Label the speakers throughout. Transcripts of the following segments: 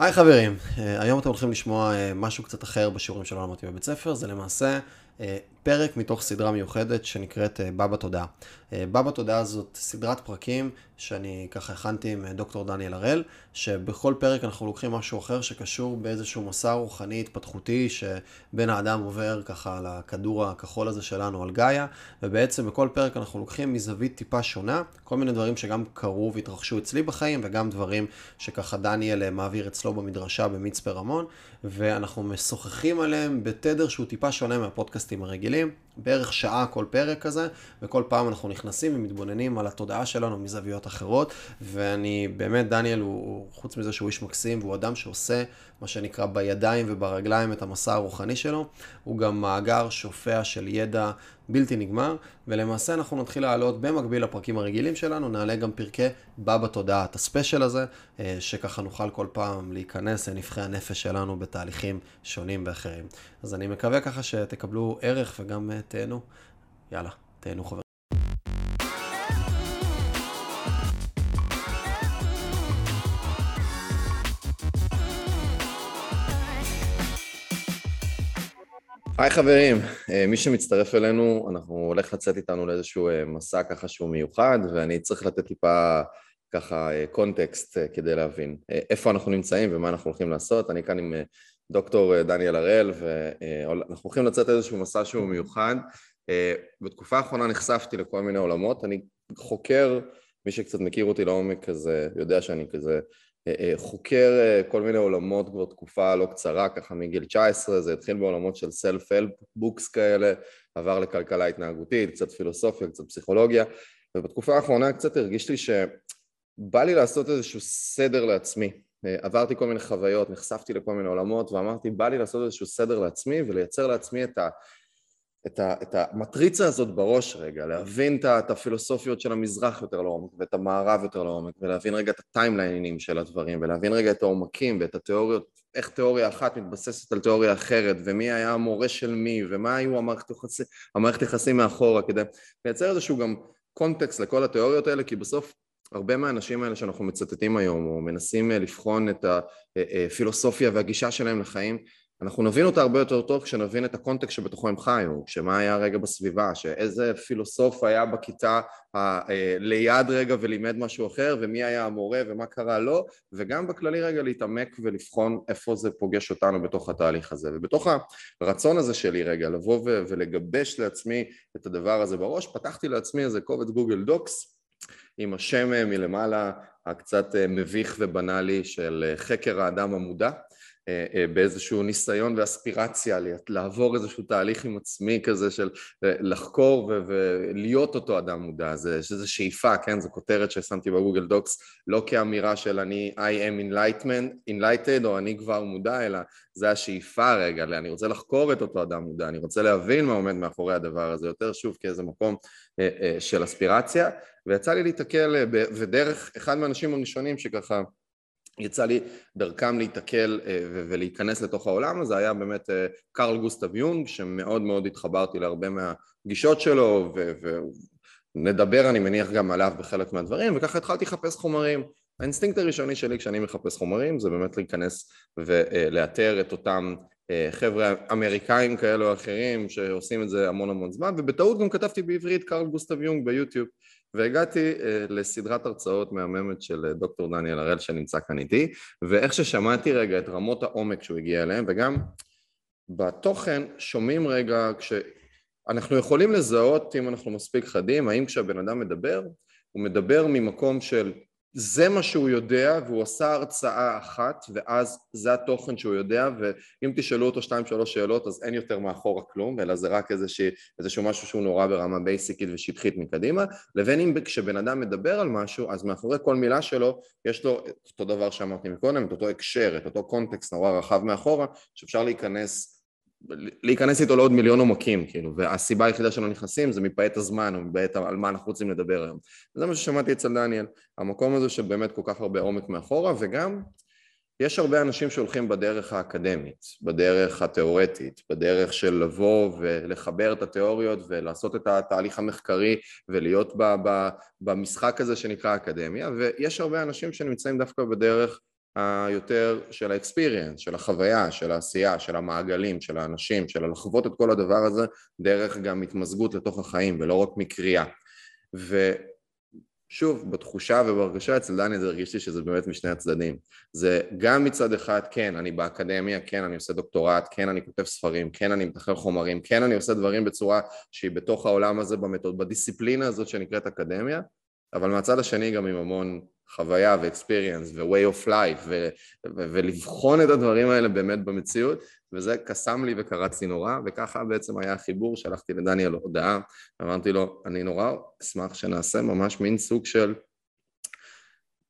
Speaker 1: היי חברים, אה, היום אתם הולכים לשמוע אה, משהו קצת אחר בשיעורים שלא למדתי בבית ספר, זה למעשה אה, פרק מתוך סדרה מיוחדת שנקראת בא בתודעה. בא בתודעה זאת סדרת פרקים שאני ככה הכנתי עם דוקטור דניאל הראל, שבכל פרק אנחנו לוקחים משהו אחר שקשור באיזשהו מסע רוחני התפתחותי שבן האדם עובר ככה על הכדור הכחול הזה שלנו, על גאיה, ובעצם בכל פרק אנחנו לוקחים מזווית טיפה שונה, כל מיני דברים שגם קרו והתרחשו אצלי בחיים, וגם דברים שככה דניאל מעביר אצלו במדרשה במצפה רמון, ואנחנו משוחחים עליהם בתדר שהוא טיפה שונה מהפודקאסטים הרגילים. Chile בערך שעה כל פרק כזה, וכל פעם אנחנו נכנסים ומתבוננים על התודעה שלנו מזוויות אחרות, ואני באמת, דניאל הוא, חוץ מזה שהוא איש מקסים, והוא אדם שעושה מה שנקרא בידיים וברגליים את המסע הרוחני שלו, הוא גם מאגר שופע של ידע בלתי נגמר, ולמעשה אנחנו נתחיל לעלות במקביל לפרקים הרגילים שלנו, נעלה גם פרקי בא בתודעה, את הספיישל הזה, אה, שככה נוכל כל פעם להיכנס לנבחי הנפש שלנו בתהליכים שונים ואחרים. אז אני מקווה ככה שתקבלו ערך וגם אה, תהנו. יאללה, תהנו חברים. היי חברים, אה, מי שמצטרף אלינו, אנחנו הולך לצאת איתנו לאיזשהו אה, מסע ככה שהוא מיוחד, ואני צריך לתת טיפה ככה קונטקסט כדי להבין איפה אנחנו נמצאים ומה אנחנו הולכים לעשות. אני כאן עם דוקטור דניאל הראל, ואנחנו הולכים לצאת איזשהו מסע שהוא מיוחד. בתקופה האחרונה נחשפתי לכל מיני עולמות, אני חוקר, מי שקצת מכיר אותי לעומק כזה, יודע שאני כזה חוקר כל מיני עולמות כבר תקופה לא קצרה, ככה מגיל 19, זה התחיל בעולמות של self-help books כאלה, עבר לכלכלה התנהגותית, קצת פילוסופיה, קצת פסיכולוגיה, ובתקופה האחרונה קצת הרגיש לי שבא לי לעשות איזשהו סדר לעצמי. עברתי כל מיני חוויות, נחשפתי לכל מיני עולמות ואמרתי בא לי לעשות איזשהו סדר לעצמי ולייצר לעצמי את ה... את, ה, את המטריצה הזאת בראש רגע, להבין את, את הפילוסופיות של המזרח יותר לעומק ואת המערב יותר לעומק ולהבין רגע את הטיימליינים של הדברים ולהבין רגע את העומקים ואת התיאוריות, איך תיאוריה אחת מתבססת על תיאוריה אחרת ומי היה המורה של מי ומה היו המערכת יחסים מאחורה כדי לייצר איזשהו גם קונטקסט לכל התיאוריות האלה כי בסוף הרבה מהאנשים האלה שאנחנו מצטטים היום או מנסים לבחון את הפילוסופיה והגישה שלהם לחיים אנחנו נבין אותה הרבה יותר טוב כשנבין את הקונטקסט שבתוכו הם חיו, שמה היה רגע בסביבה, שאיזה פילוסוף היה בכיתה ה- אה, ליד רגע ולימד משהו אחר, ומי היה המורה ומה קרה לו, וגם בכללי רגע להתעמק ולבחון איפה זה פוגש אותנו בתוך התהליך הזה. ובתוך הרצון הזה שלי רגע לבוא ו- ולגבש לעצמי את הדבר הזה בראש, פתחתי לעצמי איזה קובץ גוגל דוקס עם השם מלמעלה הקצת אה, מביך ובנאלי של חקר האדם המודע. אה, אה, באיזשהו ניסיון ואספירציה לעבור איזשהו תהליך עם עצמי כזה של אה, לחקור ולהיות אותו אדם מודע, זה שזה שאיפה, כן, זו כותרת ששמתי בגוגל דוקס לא כאמירה של אני I am enlightened, enlightened או אני כבר מודע, אלא זה השאיפה רגע, אני רוצה לחקור את אותו אדם מודע, אני רוצה להבין מה עומד מאחורי הדבר הזה, יותר שוב כאיזה מקום של אספירציה, ויצא לי להתקל, ודרך אחד מהאנשים הראשונים שככה יצא לי דרכם להיתקל אה, ולהיכנס לתוך העולם הזה היה באמת אה, קרל גוסטב יונג שמאוד מאוד התחברתי להרבה מהגישות שלו ונדבר אני מניח גם עליו בחלק מהדברים וככה התחלתי לחפש חומרים. האינסטינקט הראשוני שלי כשאני מחפש חומרים זה באמת להיכנס ולאתר את אותם אה, חבר'ה אמריקאים כאלו או אחרים שעושים את זה המון המון זמן ובטעות גם כתבתי בעברית קרל גוסטב יונג ביוטיוב והגעתי uh, לסדרת הרצאות מהממת של uh, דוקטור דניאל הראל שנמצא כאן איתי ואיך ששמעתי רגע את רמות העומק שהוא הגיע אליהם וגם בתוכן שומעים רגע כשאנחנו יכולים לזהות אם אנחנו מספיק חדים האם כשהבן אדם מדבר הוא מדבר ממקום של זה מה שהוא יודע והוא עשה הרצאה אחת ואז זה התוכן שהוא יודע ואם תשאלו אותו שתיים שלוש שאלות אז אין יותר מאחורה כלום אלא זה רק איזשה, איזשהו משהו שהוא נורא ברמה בייסיקית ושטחית מקדימה לבין אם כשבן אדם מדבר על משהו אז מאחורי כל מילה שלו יש לו את אותו דבר שאמרתי מקודם את אותו הקשר את אותו קונטקסט נורא רחב מאחורה שאפשר להיכנס להיכנס איתו לעוד מיליון עומקים, כאילו, והסיבה היחידה שלא נכנסים זה מפעט הזמן, או מפעט על מה אנחנו רוצים לדבר היום. וזה מה ששמעתי אצל דניאל, המקום הזה שבאמת כל כך הרבה עומק מאחורה, וגם יש הרבה אנשים שהולכים בדרך האקדמית, בדרך התיאורטית, בדרך של לבוא ולחבר את התיאוריות ולעשות את התהליך המחקרי ולהיות ב- ב- במשחק הזה שנקרא אקדמיה, ויש הרבה אנשים שנמצאים דווקא בדרך היותר של האקספיריאנס, של החוויה, של העשייה, של המעגלים, של האנשים, של לחוות את כל הדבר הזה דרך גם התמזגות לתוך החיים ולא רק מקריאה. ושוב, בתחושה ובהרגשה אצל דני זה הרגיש לי שזה באמת משני הצדדים. זה גם מצד אחד, כן, אני באקדמיה, כן, אני עושה דוקטורט, כן, אני כותב ספרים, כן, אני מתחל חומרים, כן, אני עושה דברים בצורה שהיא בתוך העולם הזה, במתוד, בדיסציפלינה הזאת שנקראת אקדמיה, אבל מהצד השני גם עם המון חוויה ואקספיריאנס ו-way of life ו- ו- ולבחון את הדברים האלה באמת במציאות וזה קסם לי וקרץ לי נורא וככה בעצם היה החיבור, שלחתי לדניאל הודעה, אמרתי לו אני נורא אשמח שנעשה ממש מין סוג של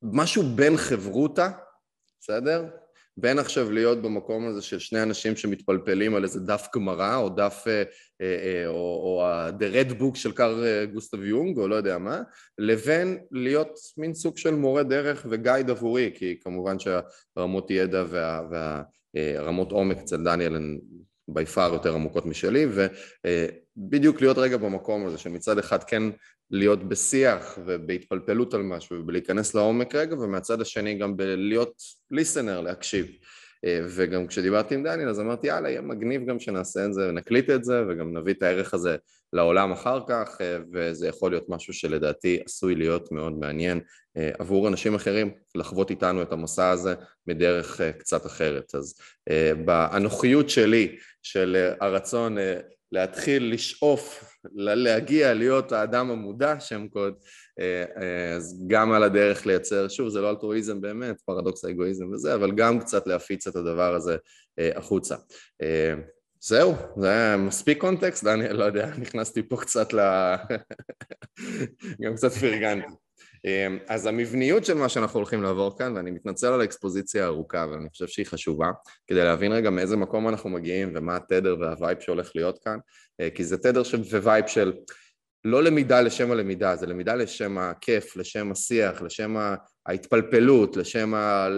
Speaker 1: משהו בין חברותה, בסדר? בין עכשיו להיות במקום הזה של שני אנשים שמתפלפלים על איזה דף גמרא או דף, אה, אה, אה, או, או ה-The Red Book של קאר גוסטב יונג או לא יודע מה, לבין להיות מין סוג של מורה דרך וגייד עבורי, כי כמובן שהרמות ידע והרמות עומק אצל דניאל הן בי פאר יותר עמוקות משלי, ובדיוק להיות רגע במקום הזה שמצד אחד כן להיות בשיח ובהתפלפלות על משהו ובלהיכנס לעומק רגע ומהצד השני גם בלהיות ליסנר, להקשיב. וגם כשדיברתי עם דניאל אז אמרתי יאללה יהיה מגניב גם שנעשה את זה ונקליט את זה וגם נביא את הערך הזה לעולם אחר כך וזה יכול להיות משהו שלדעתי עשוי להיות מאוד מעניין עבור אנשים אחרים לחוות איתנו את המסע הזה מדרך קצת אחרת. אז באנוכיות שלי של הרצון להתחיל לשאוף, להגיע, להיות האדם המודע, שם קוד, אה, אה, אז גם על הדרך לייצר, שוב, זה לא אלטרואיזם באמת, פרדוקס האגואיזם וזה, אבל גם קצת להפיץ את הדבר הזה אה, החוצה. זהו, זה היה מספיק קונטקסט, אני לא יודע, נכנסתי פה קצת ל... גם קצת פרגנתי. אמ, אז המבניות של מה שאנחנו הולכים לעבור כאן, ואני מתנצל על האקספוזיציה הארוכה, אבל אני חושב שהיא חשובה, כדי להבין רגע מאיזה מקום אנחנו מגיעים ומה התדר וה vibe שהולך להיות כאן, אה, כי זה תדר vibe של לא למידה לשם הלמידה, זה למידה לשם הכיף, לשם השיח, לשם ההתפלפלות, לשם ה...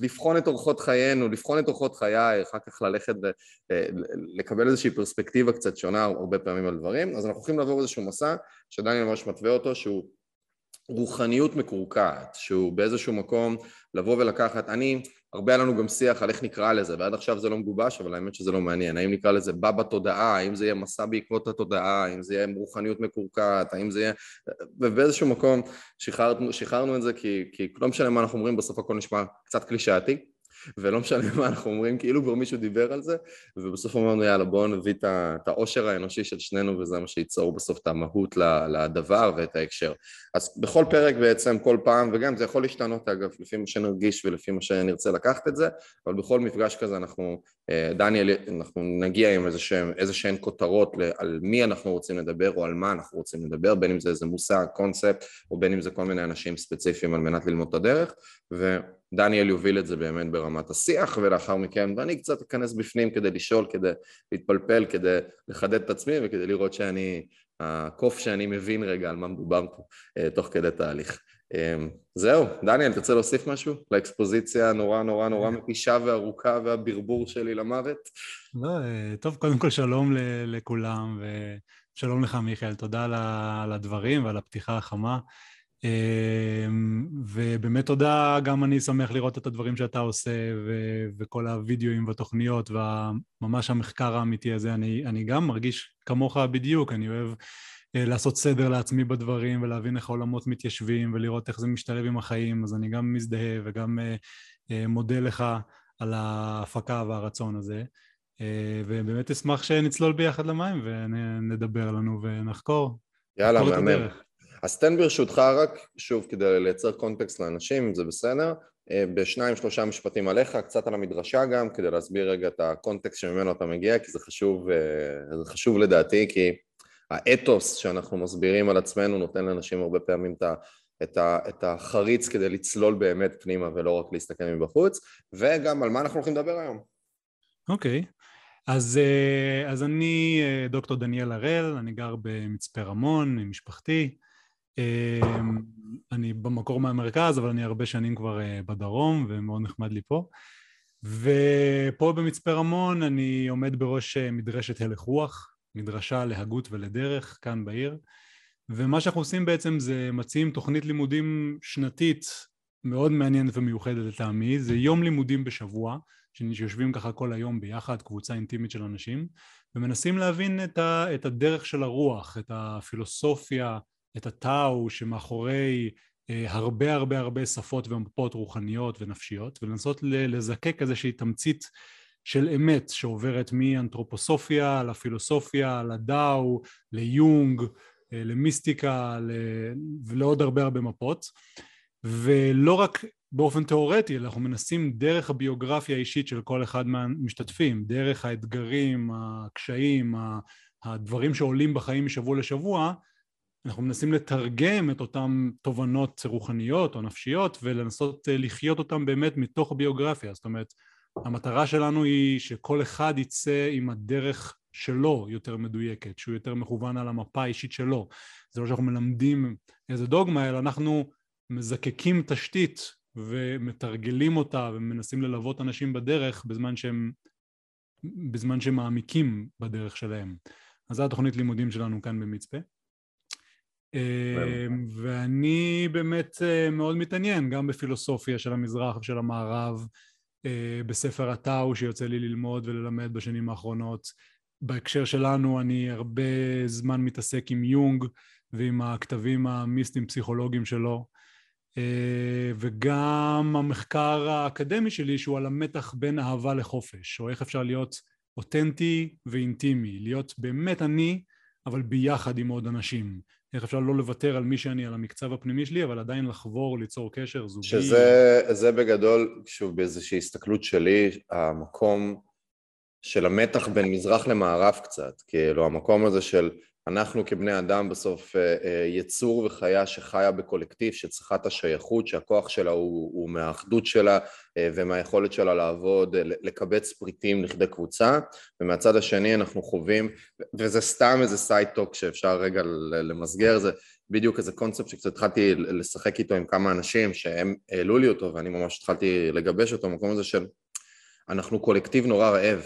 Speaker 1: לבחון את אורחות חיינו, לבחון את אורחות חיי, אחר כך ללכת ולקבל איזושהי פרספקטיבה קצת שונה הרבה פעמים על דברים, אז אנחנו הולכים לעבור איזשהו מסע שדניאל ממש מתווה אותו, שהוא רוחניות מקורקעת, שהוא באיזשהו מקום לבוא ולקחת, אני, הרבה היה לנו גם שיח על איך נקרא לזה, ועד עכשיו זה לא מגובש, אבל האמת שזה לא מעניין, האם נקרא לזה בא בתודעה, האם זה יהיה מסע בעקבות התודעה, האם זה יהיה רוחניות מקורקעת, האם זה יהיה... ובאיזשהו מקום שחררנו, שחררנו את זה כי, כי לא משנה מה אנחנו אומרים, בסוף הכל נשמע קצת קלישאתי, ולא משנה מה אנחנו אומרים, כאילו כבר מישהו דיבר על זה, ובסוף אמרנו יאללה בואו נביא את העושר האנושי של שנינו וזה מה שייצור בסוף את המהות לדבר ואת ההקשר. אז בכל פרק בעצם, כל פעם, וגם זה יכול להשתנות אגב, לפי מה שנרגיש ולפי מה שנרצה לקחת את זה, אבל בכל מפגש כזה אנחנו, אה, דניאל, אנחנו נגיע עם איזה שהן כותרות על מי אנחנו רוצים לדבר או על מה אנחנו רוצים לדבר, בין אם זה איזה מושג, קונספט, או בין אם זה כל מיני אנשים ספציפיים על מנת ללמוד את הדרך, ו... דניאל יוביל את זה באמת ברמת השיח ולאחר מכן ואני קצת אכנס בפנים כדי לשאול, כדי להתפלפל, כדי לחדד את עצמי וכדי לראות שאני, הקוף שאני מבין רגע על מה מדובר פה אה, תוך כדי תהליך. אה, זהו, דניאל, תרצה להוסיף משהו לאקספוזיציה הנורא נורא נורא מתישה וארוכה והברבור שלי למוות?
Speaker 2: לא, אה, טוב, קודם כל שלום לכולם ושלום לך מיכאל, תודה על הדברים ועל הפתיחה החמה. אמ, ובאמת תודה, גם אני שמח לראות את הדברים שאתה עושה ו- וכל הווידאוים והתוכניות וממש המחקר האמיתי הזה. אני, אני גם מרגיש כמוך בדיוק, אני אוהב אה, לעשות סדר לעצמי בדברים ולהבין איך העולמות מתיישבים ולראות איך זה משתלב עם החיים, אז אני גם מזדהה וגם אה, אה, מודה לך על ההפקה והרצון הזה. ובאמת אשמח שנצלול ביחד למים ונדבר לנו ונחקור.
Speaker 1: יאללה, מהמם. אז תן ברשותך רק, שוב, כדי לייצר קונטקסט לאנשים, זה בסדר, אה, בשניים שלושה משפטים עליך, קצת על המדרשה גם, כדי להסביר רגע את הקונטקסט שממנו אתה מגיע, כי זה חשוב, אה, זה חשוב לדעתי, כי האתוס שאנחנו מסבירים על עצמנו נותן לאנשים הרבה פעמים את ה... את, ה, את החריץ כדי לצלול באמת פנימה ולא רק להסתכל מבחוץ, וגם על מה אנחנו הולכים לדבר היום.
Speaker 2: אוקיי, okay. אז, אה, אז אני דוקטור דניאל הראל, אני גר במצפה רמון עם משפחתי, אני במקור מהמרכז, אבל אני הרבה שנים כבר אה, בדרום, ומאוד נחמד לי פה. ופה במצפה רמון אני עומד בראש אה, מדרשת הלך רוח, מדרשה להגות ולדרך, כאן בעיר. ומה שאנחנו עושים בעצם זה מציעים תוכנית לימודים שנתית מאוד מעניינת ומיוחדת לטעמי, זה יום לימודים בשבוע, שיושבים ככה כל היום ביחד, קבוצה אינטימית של אנשים, ומנסים להבין את, ה, את הדרך של הרוח, את הפילוסופיה, את הטאו שמאחורי אה, הרבה הרבה הרבה שפות ומפות רוחניות ונפשיות, ולנסות לזקק איזושהי תמצית של אמת שעוברת מאנתרופוסופיה לפילוסופיה, לדאו, ליונג, אה, למיסטיקה ולעוד הרבה הרבה מפות. ולא רק באופן תיאורטי, אנחנו מנסים דרך הביוגרפיה האישית של כל אחד מהמשתתפים, דרך האתגרים, הקשיים, הדברים שעולים בחיים משבוע לשבוע, אנחנו מנסים לתרגם את אותן תובנות רוחניות או נפשיות ולנסות אה, לחיות אותן באמת מתוך הביוגרפיה, זאת אומרת המטרה שלנו היא שכל אחד יצא עם הדרך שלו יותר מדויקת, שהוא יותר מכוון על המפה האישית שלו. זה לא שאנחנו מלמדים איזה דוגמה, אלא אנחנו מזקקים תשתית ומתרגלים אותה ומנסים ללוות אנשים בדרך בזמן שהם, בזמן שהם מעמיקים בדרך שלהם. אז זו התוכנית לימודים שלנו כאן במצפה. ואני באמת אה, מאוד מתעניין גם בפילוסופיה של המזרח ושל המערב, אה, בספר הטאו שיוצא לי ללמוד וללמד בשנים האחרונות. בהקשר שלנו אני הרבה זמן מתעסק עם יונג ועם הכתבים המיסטיים פסיכולוגיים שלו. אה, וגם המחקר האקדמי שלי שהוא על המתח בין אהבה לחופש או איך אפשר להיות אותנטי ואינטימי, להיות באמת אני אבל ביחד עם עוד אנשים איך אפשר לא לוותר על מי שאני, על המקצב הפנימי שלי, אבל עדיין לחבור, ליצור קשר זוגי.
Speaker 1: שזה בגדול, שוב, באיזושהי הסתכלות שלי, המקום של המתח בין מזרח למערב קצת, כאילו המקום הזה של אנחנו כבני אדם בסוף אה, אה, יצור וחיה שחיה בקולקטיב, שצריכה את השייכות, שהכוח שלה הוא, הוא מהאחדות שלה אה, ומהיכולת שלה לעבוד, לקבץ פריטים לכדי קבוצה, ומהצד השני אנחנו חווים, וזה סתם איזה side talk שאפשר רגע למסגר, זה בדיוק איזה קונספט שקצת התחלתי לשחק איתו עם כמה אנשים שהם העלו לי אותו ואני ממש התחלתי לגבש אותו, המקום הזה של אנחנו קולקטיב נורא רעב,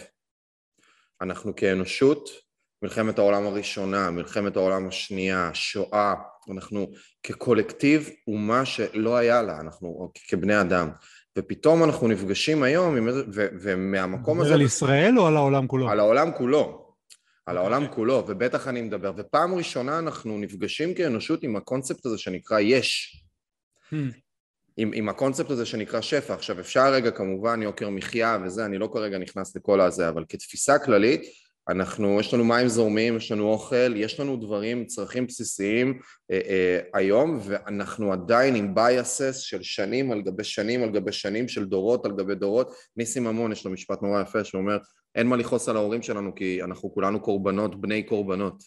Speaker 1: אנחנו כאנושות מלחמת העולם הראשונה, מלחמת העולם השנייה, שואה, אנחנו כקולקטיב אומה שלא היה לה, אנחנו כבני אדם. ופתאום אנחנו נפגשים היום, עם איזה, ו, ומהמקום הזה...
Speaker 2: על ישראל או על העולם כולו?
Speaker 1: על העולם כולו. על okay. העולם אוקיי. כולו, ובטח אני מדבר. ופעם ראשונה אנחנו נפגשים כאנושות עם הקונספט הזה שנקרא יש. Hmm. עם, עם הקונספט הזה שנקרא שפע. עכשיו אפשר רגע כמובן יוקר מחיה וזה, אני לא כרגע נכנס לכל הזה, אבל כתפיסה כללית, אנחנו, יש לנו מים זורמים, יש לנו אוכל, יש לנו דברים, צרכים בסיסיים אה, אה, היום ואנחנו עדיין עם בייסס של שנים על גבי שנים על גבי שנים של דורות על גבי דורות. ניסים ממון יש לו משפט נורא יפה שאומר אין מה לכעוס על ההורים שלנו כי אנחנו כולנו קורבנות, בני קורבנות.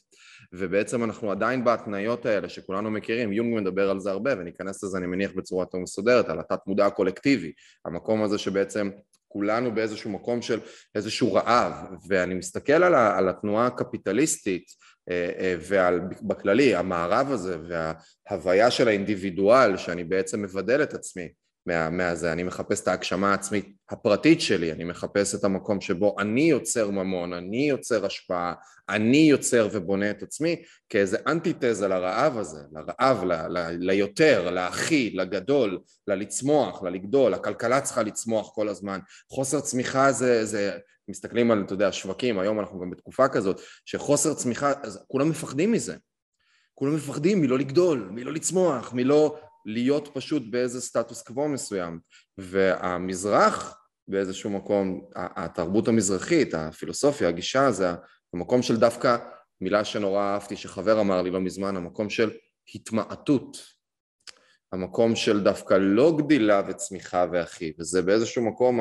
Speaker 1: ובעצם אנחנו עדיין בהתניות האלה שכולנו מכירים, יונג מדבר על זה הרבה וניכנס לזה אני מניח בצורה יותר מסודרת על התת מודע הקולקטיבי המקום הזה שבעצם כולנו באיזשהו מקום של איזשהו רעב ואני מסתכל על, על התנועה הקפיטליסטית אה, אה, ובכללי המערב הזה וההוויה של האינדיבידואל שאני בעצם מבדל את עצמי מה, מהזה, אני מחפש את ההגשמה העצמית הפרטית שלי, אני מחפש את המקום שבו אני יוצר ממון, אני יוצר השפעה, אני יוצר ובונה את עצמי כאיזה אנטיתזה לרעב הזה, לרעב, ל, ל, ליותר, להכי, לגדול, ללצמוח, ללגדול, הכלכלה צריכה לצמוח כל הזמן, חוסר צמיחה זה, זה מסתכלים על, אתה יודע, שווקים, היום אנחנו גם בתקופה כזאת, שחוסר צמיחה, אז כולם מפחדים מזה, כולם מפחדים מלא לגדול, מלא לצמוח, מלא להיות פשוט באיזה סטטוס קוו מסוים. והמזרח באיזשהו מקום, התרבות המזרחית, הפילוסופיה, הגישה זה המקום של דווקא מילה שנורא אהבתי שחבר אמר לי לא מזמן, המקום של התמעטות, המקום של דווקא לא גדילה וצמיחה ואחי, וזה באיזשהו מקום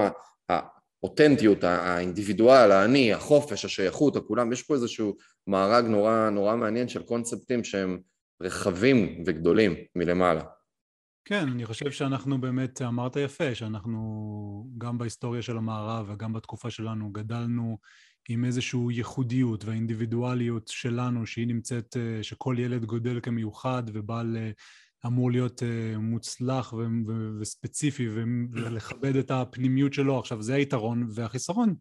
Speaker 1: האותנטיות, האינדיבידואל, האני, החופש, השייכות, הכולם, יש פה איזשהו מארג נורא, נורא מעניין של קונספטים שהם רחבים וגדולים מלמעלה.
Speaker 2: כן, אני חושב שאנחנו באמת, אמרת יפה, שאנחנו גם בהיסטוריה של המערב וגם בתקופה שלנו גדלנו עם איזושהי ייחודיות והאינדיבידואליות שלנו שהיא נמצאת, אה, שכל ילד גודל כמיוחד ובעל אה, אמור להיות אה, מוצלח וספציפי ולכבד את הפנימיות שלו. עכשיו זה היתרון והחיסרון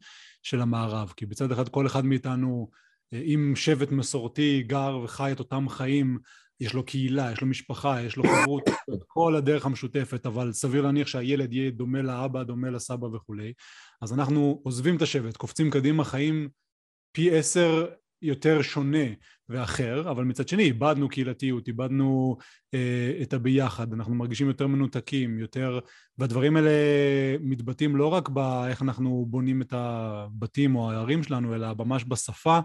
Speaker 2: של המערב, כי בצד אחד כל אחד מאיתנו, אם שבט מסורתי גר וחי את אותם חיים יש לו קהילה, יש לו משפחה, יש לו חברות, את כל הדרך המשותפת, אבל סביר להניח שהילד יהיה דומה לאבא, דומה לסבא וכולי. אז אנחנו עוזבים את השבט, קופצים קדימה, חיים פי עשר יותר שונה ואחר, אבל מצד שני איבדנו קהילתיות, איבדנו אה, את הביחד, אנחנו מרגישים יותר מנותקים, יותר... והדברים האלה מתבטאים לא רק באיך אנחנו בונים את הבתים או הערים שלנו, אלא ממש בשפה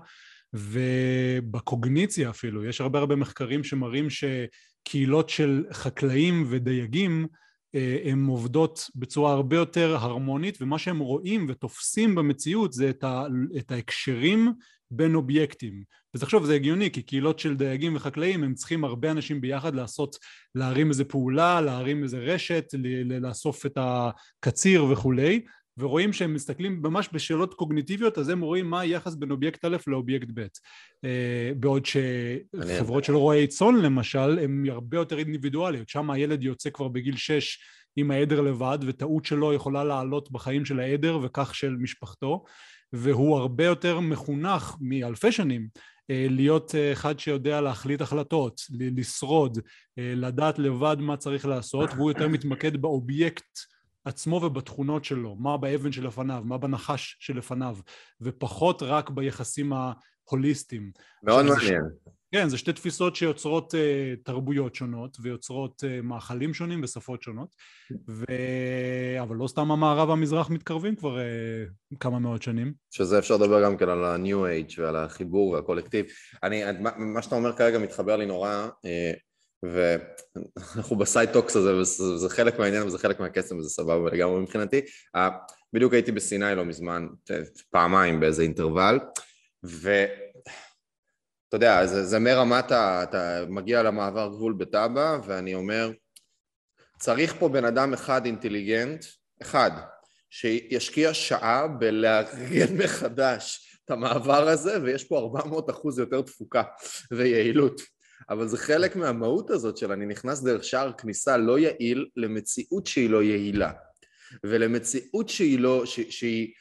Speaker 2: ובקוגניציה אפילו. יש הרבה הרבה מחקרים שמראים שקהילות של חקלאים ודייגים אה, הן עובדות בצורה הרבה יותר הרמונית ומה שהם רואים ותופסים במציאות זה את, ה, את ההקשרים בין אובייקטים. ותחשוב זה הגיוני כי קהילות של דייגים וחקלאים הם צריכים הרבה אנשים ביחד לעשות, להרים איזה פעולה, להרים איזה רשת, לאסוף את הקציר וכולי ורואים שהם מסתכלים ממש בשאלות קוגניטיביות אז הם רואים מה היחס בין אובייקט א' לאובייקט ב' אה, בעוד שחברות של רועי צאן למשל הן הרבה יותר אינדיבידואליות. שם הילד יוצא כבר בגיל 6 עם העדר לבד וטעות שלו יכולה לעלות בחיים של העדר וכך של משפחתו. והוא הרבה יותר מחונך מאלפי שנים אה, להיות אה, אחד שיודע להחליט החלטות, לשרוד, לדעת לבד מה צריך לעשות והוא יותר מתמקד באובייקט עצמו ובתכונות שלו, מה באבן שלפניו, מה בנחש שלפניו, ופחות רק ביחסים ההוליסטיים.
Speaker 1: מאוד מעניין. ש...
Speaker 2: כן, זה שתי תפיסות שיוצרות uh, תרבויות שונות ויוצרות uh, מאכלים שונים ושפות שונות, ו... אבל לא סתם המערב והמזרח מתקרבים כבר uh, כמה מאות שנים.
Speaker 1: שזה אפשר לדבר גם כן על ה-new age ועל החיבור והקולקטיב. אני, מה שאתה אומר כרגע מתחבר לי נורא, uh, ואנחנו ב side talks הזה, וזה חלק מהעניין וזה חלק מהקסם וזה סבבה לגמרי מבחינתי. בדיוק הייתי בסיני לא מזמן, פעמיים באיזה אינטרוול, ואתה יודע, זה, זה מרמת, אתה מגיע למעבר גבול בטאבה, ואני אומר, צריך פה בן אדם אחד אינטליגנט, אחד, שישקיע שעה ב לארגן מחדש את המעבר הזה, ויש פה 400 אחוז יותר תפוקה ויעילות. אבל זה חלק מהמהות הזאת של אני נכנס דרך שער כניסה לא יעיל למציאות שהיא לא יעילה. ולמציאות שהיא לא, ש, שהיא,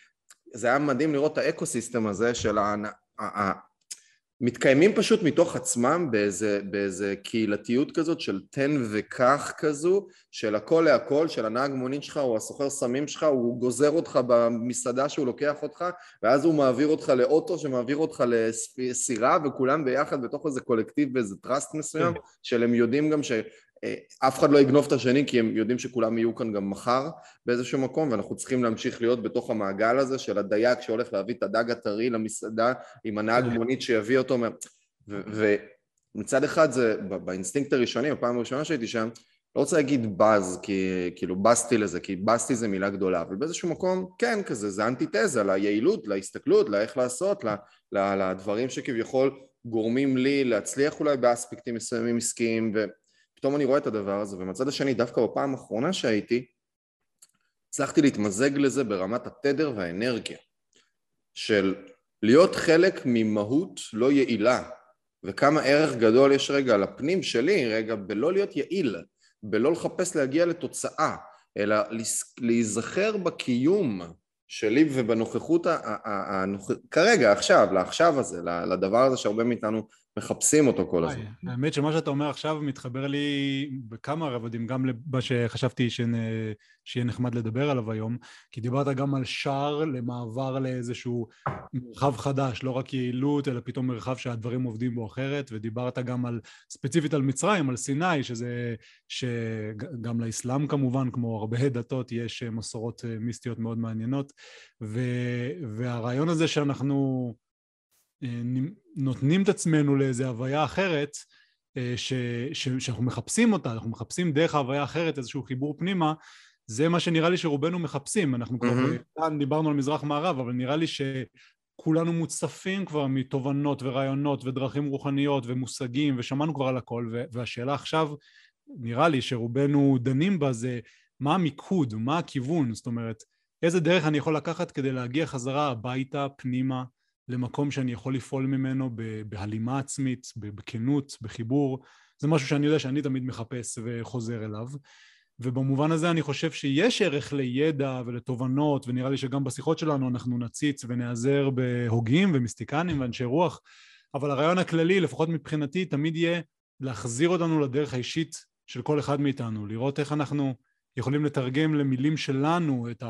Speaker 1: זה היה מדהים לראות את ה ecosystem הזה של ה... מתקיימים פשוט מתוך עצמם באיזה, באיזה קהילתיות כזאת של תן וקח כזו, של הכל להכל, של הנהג מונית שלך או הסוחר סמים שלך, הוא גוזר אותך במסעדה שהוא לוקח אותך, ואז הוא מעביר אותך לאוטו שמעביר אותך לסירה, וכולם ביחד בתוך איזה קולקטיב ואיזה trust מסוים, כן. של הם יודעים גם ש... אה, אף אחד לא יגנוב את השני כי הם יודעים שכולם יהיו כאן גם מחר באיזשהו מקום ואנחנו צריכים להמשיך להיות בתוך המעגל הזה של הדייג שהולך להביא את הדג הטרי למסעדה עם הנהג כן. מונית שיביא אותו ומצד אחד זה באינסטינקט הראשוני, בפעם הראשונה שהייתי שם לא רוצה להגיד באז, כי כאילו בזתי לזה, כי בזתי זה מילה גדולה, אבל באיזשהו מקום כן כזה, זה אנטיתזה ליעילות, להסתכלות, לאיך לעשות, לדברים שכביכול גורמים לי להצליח אולי באספקטים מסוימים עסקיים ו... פתאום אני רואה את הדבר הזה, ומצד השני, דווקא בפעם האחרונה שהייתי, הצלחתי להתמזג לזה ברמת התדר והאנרגיה של להיות חלק ממהות לא יעילה וכמה ערך גדול יש רגע לפנים שלי רגע בלא להיות יעיל, בלא לחפש להגיע לתוצאה אלא להיזכר בקיום שלי ובנוכחות הנוכ... כרגע, עכשיו, לעכשיו הזה, לדבר הזה שהרבה מאיתנו מחפשים אותו כל הזמן.
Speaker 2: האמת שמה שאתה אומר עכשיו מתחבר לי בכמה רבדים, גם למה שחשבתי שיהיה נחמד לדבר עליו היום, כי דיברת גם על שער למעבר לאיזשהו מרחב חדש, לא רק יעילות, אלא פתאום מרחב שהדברים עובדים בו אחרת, ודיברת גם על, ספציפית על מצרים, על סיני, שזה, שגם לאסלאם כמובן, כמו הרבה דתות, יש מסורות מיסטיות מאוד מעניינות, ו, והרעיון הזה שאנחנו אה, נותנים את עצמנו לאיזו הוויה אחרת אה, ש, ש, שאנחנו מחפשים אותה, אנחנו מחפשים דרך ההוויה אחרת איזשהו חיבור פנימה, זה מה שנראה לי שרובנו מחפשים, אנחנו כבר כאן דיברנו על מזרח מערב, אבל נראה לי שכולנו מוצפים כבר מתובנות ורעיונות ודרכים רוחניות ומושגים ושמענו כבר על הכל והשאלה עכשיו נראה לי שרובנו דנים בה זה מה המיקוד, מה הכיוון, זאת אומרת איזה דרך אני יכול לקחת כדי להגיע חזרה הביתה, פנימה, למקום שאני יכול לפעול ממנו בהלימה עצמית, בכנות, בחיבור, זה משהו שאני יודע שאני תמיד מחפש וחוזר אליו. ובמובן הזה אני חושב שיש ערך לידע ולתובנות, ונראה לי שגם בשיחות שלנו אנחנו נציץ ונעזר בהוגים ומיסטיקנים ואנשי רוח, אבל הרעיון הכללי, לפחות מבחינתי, תמיד יהיה להחזיר אותנו לדרך האישית של כל אחד מאיתנו, לראות איך אנחנו יכולים לתרגם למילים שלנו את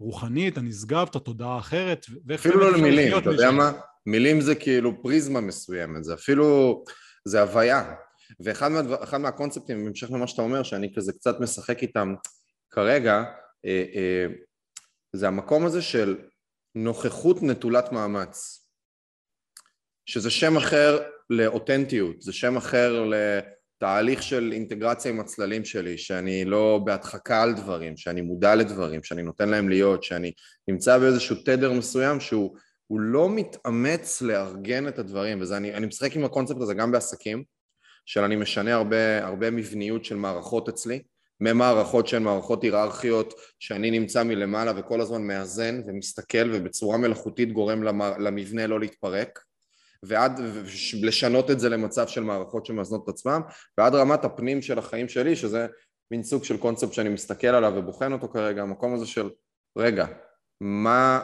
Speaker 2: הרוחנית, הנשגב, את התודעה האחרת,
Speaker 1: אפילו לא למילים, אתה יודע מה? מילים זה כאילו פריזמה מסוימת, זה אפילו, זה הוויה. ואחד מה, מהקונספטים, בהמשך למה שאתה אומר, שאני כזה קצת משחק איתם כרגע, אה, אה, זה המקום הזה של נוכחות נטולת מאמץ, שזה שם אחר לאותנטיות, זה שם אחר לתהליך של אינטגרציה עם הצללים שלי, שאני לא בהדחקה על דברים, שאני מודע לדברים, שאני נותן להם להיות, שאני נמצא באיזשהו תדר מסוים שהוא לא מתאמץ לארגן את הדברים, וזה אני, אני משחק עם הקונספט הזה גם בעסקים, של אני משנה הרבה, הרבה מבניות של מערכות אצלי, ממערכות שהן מערכות היררכיות שאני נמצא מלמעלה וכל הזמן מאזן ומסתכל ובצורה מלאכותית גורם למבנה לא להתפרק ועד לשנות את זה למצב של מערכות שמאזנות את עצמם ועד רמת הפנים של החיים שלי שזה מין סוג של קונספט שאני מסתכל עליו ובוחן אותו כרגע המקום הזה של רגע מה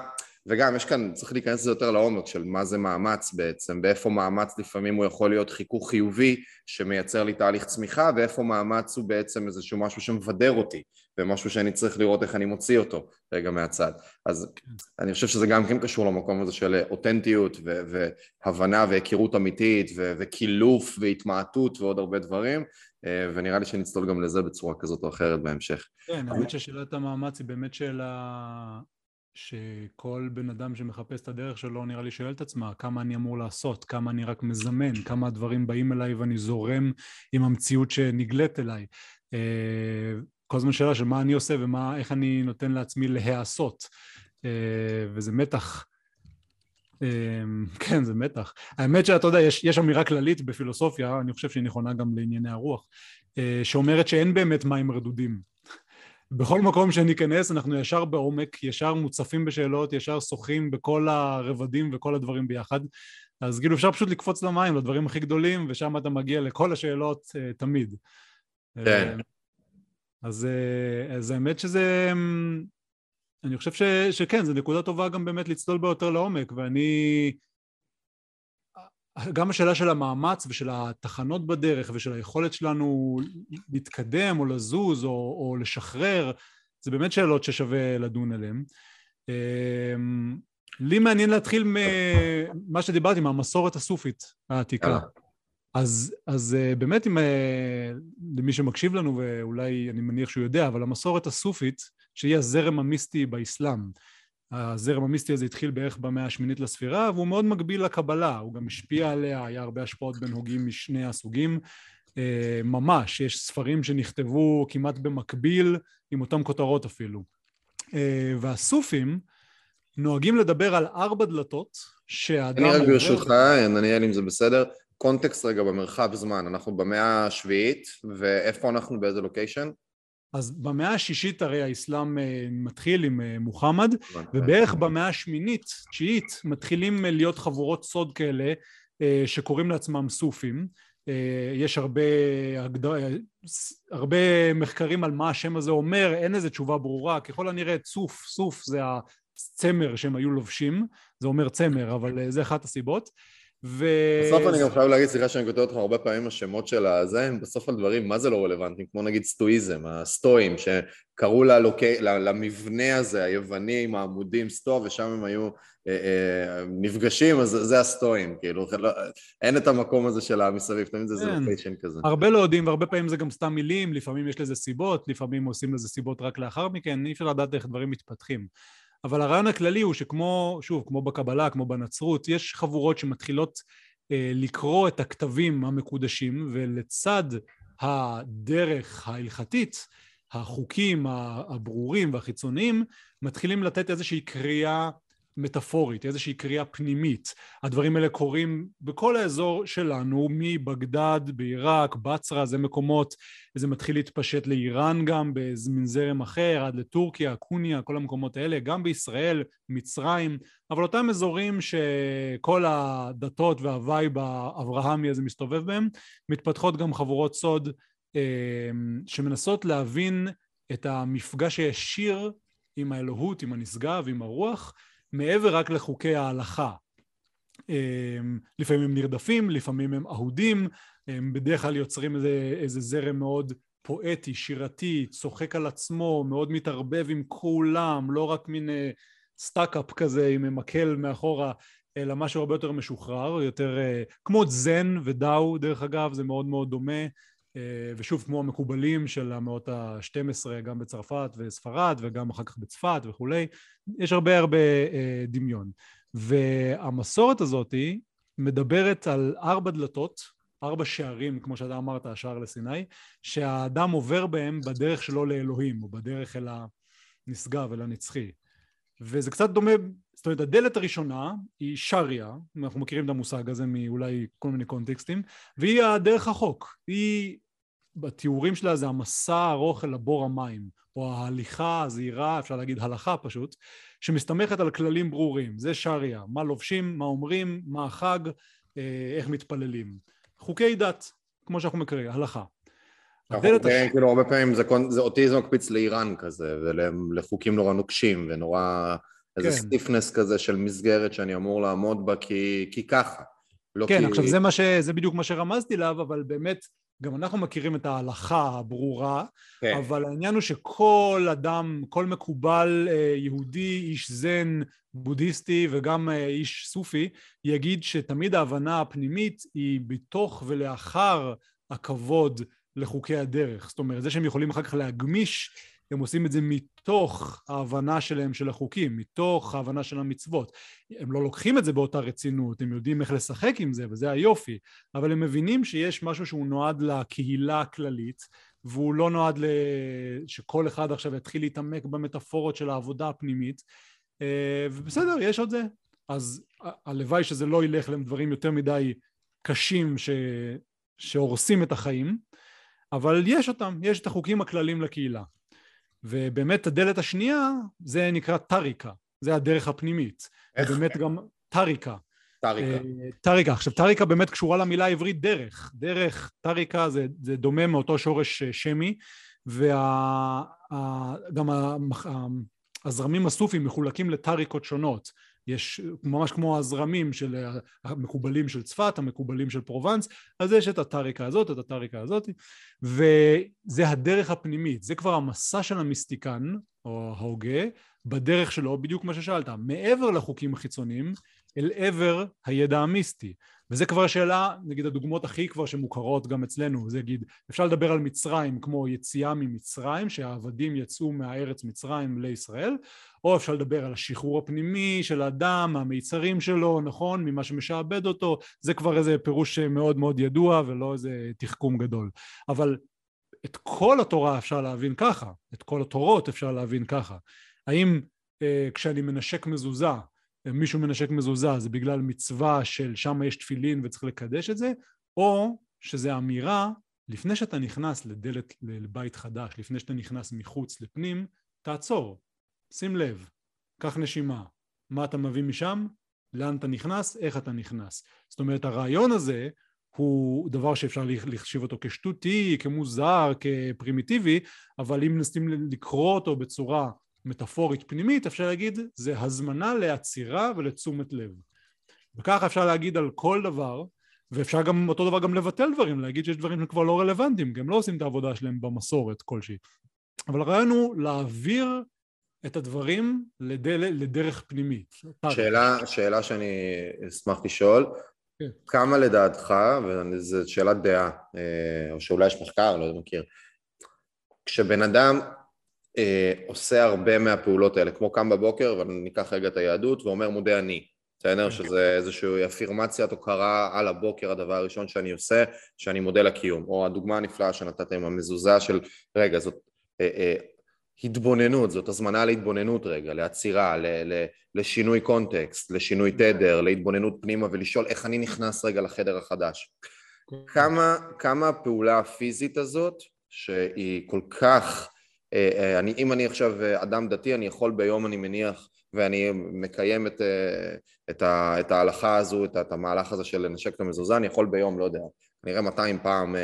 Speaker 1: וגם יש כאן, צריך להיכנס לזה יותר לעומק של מה זה מאמץ בעצם, באיפה מאמץ לפעמים הוא יכול להיות חיכוך חיובי שמייצר לי תהליך צמיחה ואיפה מאמץ הוא בעצם איזשהו משהו שמבדר אותי ומשהו שאני צריך לראות איך אני מוציא אותו רגע מהצד. אז אני חושב שזה גם כן קשור למקום הזה של אותנטיות ו- והבנה והיכרות אמיתית ו- וקילוף והתמעטות ועוד הרבה דברים אה, ונראה לי שנצלול גם לזה בצורה כזאת או אחרת בהמשך.
Speaker 2: כן, האמת ששאלת המאמץ היא באמת שאלה שכל בן אדם שמחפש את הדרך שלו נראה לי שואל את עצמה כמה אני אמור לעשות, כמה אני רק מזמן, כמה הדברים באים אליי ואני זורם עם המציאות שנגלית אליי. אה, כל הזמן שאלה של מה אני עושה ואיך אני נותן לעצמי להיעשות. אה, וזה מתח. אה, כן, זה מתח. האמת שאתה יודע, יש, יש אמירה כללית בפילוסופיה, אני חושב שהיא נכונה גם לענייני הרוח, שאומרת שאין באמת מים רדודים. בכל מקום שניכנס אנחנו ישר בעומק, ישר מוצפים בשאלות, ישר שוחים בכל הרבדים וכל הדברים ביחד. אז כאילו אפשר פשוט לקפוץ למים, לדברים הכי גדולים, ושם אתה מגיע לכל השאלות uh, תמיד.
Speaker 1: כן. Uh,
Speaker 2: אז, uh, אז האמת שזה... Um, אני חושב ש, שכן, זו נקודה טובה גם באמת לצלול בה יותר לעומק, ואני... גם השאלה של המאמץ ושל התחנות בדרך ושל היכולת שלנו להתקדם או לזוז או, או לשחרר, זה באמת שאלות ששווה לדון עליהן. אמ, לי מעניין להתחיל ממה שדיברתי, מהמסורת הסופית העתיקה. אז, אז אה, באמת, אם, אה, למי שמקשיב לנו, ואולי אני מניח שהוא יודע, אבל המסורת הסופית, שהיא הזרם המיסטי באסלאם, הזרם המיסטי הזה התחיל בערך במאה השמינית לספירה והוא מאוד מקביל לקבלה, הוא גם השפיע עליה, היה הרבה השפעות בין הוגים משני הסוגים אה, ממש, יש ספרים שנכתבו כמעט במקביל עם אותן כותרות אפילו. אה, והסופים נוהגים לדבר על ארבע דלתות שהאדם...
Speaker 1: אני רק ברשותך, נניאל אם זה בסדר, קונטקסט רגע במרחב זמן, אנחנו במאה השביעית ואיפה אנחנו באיזה לוקיישן?
Speaker 2: אז במאה השישית הרי האסלאם אה, מתחיל עם אה, מוחמד ובערך במאה השמינית, תשיעית, מתחילים אה, להיות חבורות סוד כאלה שקוראים לעצמם סופים. יש הרבה, הרבה מחקרים על מה השם הזה אומר, אין איזה תשובה ברורה, ככל הנראה צוף, סוף זה הצמר שהם היו לובשים, זה אומר צמר, אבל זה אחת הסיבות
Speaker 1: ו... בסוף אני גם חייב להגיד, סליחה שאני כותב אותך הרבה פעמים השמות של הזה, הם בסוף על דברים מה זה לא רלוונטיים, כמו נגיד סטואיזם, הסטואים, שקראו ללוקי, למבנה הזה, היווני עם העמודים סטוא, ושם הם היו אה, אה, נפגשים, אז זה הסטואים, כאילו, לא, אין את המקום הזה של המסביב, תמיד זה לוקיישן כזה.
Speaker 2: הרבה לא יודעים, והרבה פעמים זה גם סתם מילים, לפעמים יש לזה סיבות, לפעמים עושים לזה סיבות רק לאחר מכן, אי אפשר לדעת איך דברים מתפתחים. אבל הרעיון הכללי הוא שכמו, שוב, כמו בקבלה, כמו בנצרות, יש חבורות שמתחילות אה, לקרוא את הכתבים המקודשים, ולצד הדרך ההלכתית, החוקים הברורים והחיצוניים, מתחילים לתת איזושהי קריאה מטאפורית, איזושהי קריאה פנימית. הדברים האלה קורים בכל האזור שלנו, מבגדד, בעיראק, בצרה, זה מקומות, זה מתחיל להתפשט לאיראן גם, באיזה מין זרם אחר, עד לטורקיה, קוניה, כל המקומות האלה, גם בישראל, מצרים, אבל אותם אזורים שכל הדתות והווייב האברהמי הזה מסתובב בהם, מתפתחות גם חבורות סוד אה, שמנסות להבין את המפגש הישיר עם האלוהות, עם הנשגב, עם הרוח, מעבר רק לחוקי ההלכה. אמ, לפעמים הם נרדפים, לפעמים הם אהודים, הם בדרך כלל יוצרים איזה, איזה זרם מאוד פואטי, שירתי, צוחק על עצמו, מאוד מתערבב עם כולם, לא רק מין stuck up כזה עם מקל מאחורה, אלא משהו הרבה יותר משוחרר, יותר כמו זן ודאו דרך אגב, זה מאוד מאוד דומה, ושוב כמו המקובלים של המאות ה-12 גם בצרפת וספרד וגם אחר כך בצפת וכולי, יש הרבה הרבה דמיון. והמסורת הזאת מדברת על ארבע דלתות, ארבע שערים, כמו שאתה אמרת, השער לסיני, שהאדם עובר בהם בדרך שלו לאלוהים, או בדרך אל הנשגב, אל הנצחי. וזה קצת דומה, זאת אומרת, הדלת הראשונה היא שריה, אנחנו מכירים את המושג הזה מאולי כל מיני קונטקסטים, והיא הדרך החוק. היא, בתיאורים שלה זה המסע הארוך אל הבור המים, או ההליכה הזהירה, אפשר להגיד הלכה פשוט, שמסתמכת על כללים ברורים. זה שריה, מה לובשים, מה אומרים, מה החג, אה, איך מתפללים. חוקי דת, כמו שאנחנו מכירים, הלכה.
Speaker 1: הדלת הש... כאילו הרבה פעמים זה, זה אותי זה מקפיץ לאיראן כזה, ולחוקים נורא נוקשים ונורא איזה כן. סטיפנס כזה של מסגרת שאני אמור לעמוד בה כי, כי ככה.
Speaker 2: לא כן, כי... עכשיו זה, ש... זה בדיוק מה שרמזתי עליו, אבל באמת גם אנחנו מכירים את ההלכה הברורה, כן. אבל העניין הוא שכל אדם, כל מקובל אה, יהודי, איש זן, בודהיסטי וגם אה, איש סופי, יגיד שתמיד ההבנה הפנימית היא בתוך ולאחר הכבוד לחוקי הדרך. זאת אומרת, זה שהם יכולים אחר כך להגמיש, הם עושים את זה מתוך ההבנה שלהם של החוקים, מתוך ההבנה של המצוות. הם לא לוקחים את זה באותה רצינות, הם יודעים איך לשחק עם זה, וזה היופי, אבל הם מבינים שיש משהו שהוא נועד לקהילה הכללית, והוא לא נועד ל... שכל אחד עכשיו יתחיל להתעמק במטאפורות של העבודה הפנימית, אה, ובסדר, יש עוד זה. אז הלוואי שזה לא ילך להם דברים יותר מדי קשים ש... שהורסים את החיים, אבל יש אותם, יש את החוקים הכלליים לקהילה. ובאמת הדלת השנייה זה נקרא טריקה, זה הדרך הפנימית. איך? ובאמת גם טריקה.
Speaker 1: טריקה. אה,
Speaker 2: טריקה. עכשיו טריקה באמת קשורה למילה העברית דרך. דרך, טריקה זה, זה דומה מאותו שורש אה, שמי, וגם הזרמים הסופיים מחולקים לטריקות שונות. יש ממש כמו הזרמים של המקובלים של צפת, המקובלים של פרובנס, אז יש את הטריקה הזאת, את הטריקה הזאת, וזה הדרך הפנימית, זה כבר המסע של המיסטיקן, או ההוגה, בדרך שלו, בדיוק מה ששאלת, מעבר לחוקים החיצוניים, אל עבר הידע המיסטי. וזה כבר שאלה, נגיד הדוגמאות הכי כבר שמוכרות גם אצלנו, זה נגיד, אפשר לדבר על מצרים כמו יציאה ממצרים, שהעבדים יצאו מהארץ מצרים לישראל, או אפשר לדבר על השחרור הפנימי של האדם, מהמיצרים שלו, נכון, ממה שמשעבד אותו, זה כבר איזה פירוש מאוד מאוד ידוע ולא איזה תחכום גדול. אבל את כל התורה אפשר להבין ככה, את כל התורות אפשר להבין ככה. האם אה, כשאני מנשק מזוזה מישהו מנשק מזוזה זה בגלל מצווה של שם יש תפילין וצריך לקדש את זה, או שזה אמירה לפני שאתה נכנס לדלת לבית חדש, לפני שאתה נכנס מחוץ לפנים, תעצור, שים לב, קח נשימה, מה אתה מביא משם, לאן אתה נכנס, איך אתה נכנס. זאת אומרת הרעיון הזה הוא דבר שאפשר להחשיב אותו כשטותי, כמוזר, כפרימיטיבי, אבל אם נסים לקרוא אותו בצורה מטאפורית פנימית אפשר להגיד זה הזמנה לעצירה ולתשומת לב וככה אפשר להגיד על כל דבר ואפשר גם אותו דבר גם לבטל דברים להגיד שיש דברים שכבר לא רלוונטיים כי הם לא עושים את העבודה שלהם במסורת כלשהי אבל הרעיון הוא להעביר את הדברים לדל, לדרך פנימית.
Speaker 1: שאלה, שאלה שאני אשמח לשאול, כן. כמה לדעתך, וזו שאלת דעה, אה, או שאולי יש מחקר, לא מכיר, כשבן אדם עושה הרבה מהפעולות האלה, כמו קם בבוקר, אבל ניקח רגע את היהדות, ואומר מודה אני, בסדר? אוקיי. שזה איזושהי אפירמציית הוקרה על הבוקר, הדבר הראשון שאני עושה, שאני מודה לקיום. או הדוגמה הנפלאה שנתת עם המזוזה של, רגע, זאת אה, אה, התבוננות, זאת הזמנה להתבוננות רגע, לעצירה, ל, ל, לשינוי קונטקסט, לשינוי תדר, להתבוננות פנימה ולשאול איך אני נכנס רגע לחדר החדש. אוקיי. כמה, כמה הפעולה הפיזית הזאת, שהיא כל כך אה, אה, אני, אם אני עכשיו אה, אדם דתי, אני יכול ביום, אני מניח, ואני מקיים את, את, ה, את ההלכה הזו, את, את המהלך הזה של לנשק את המזוזה, אני יכול ביום, לא יודע, נראה 200 פעם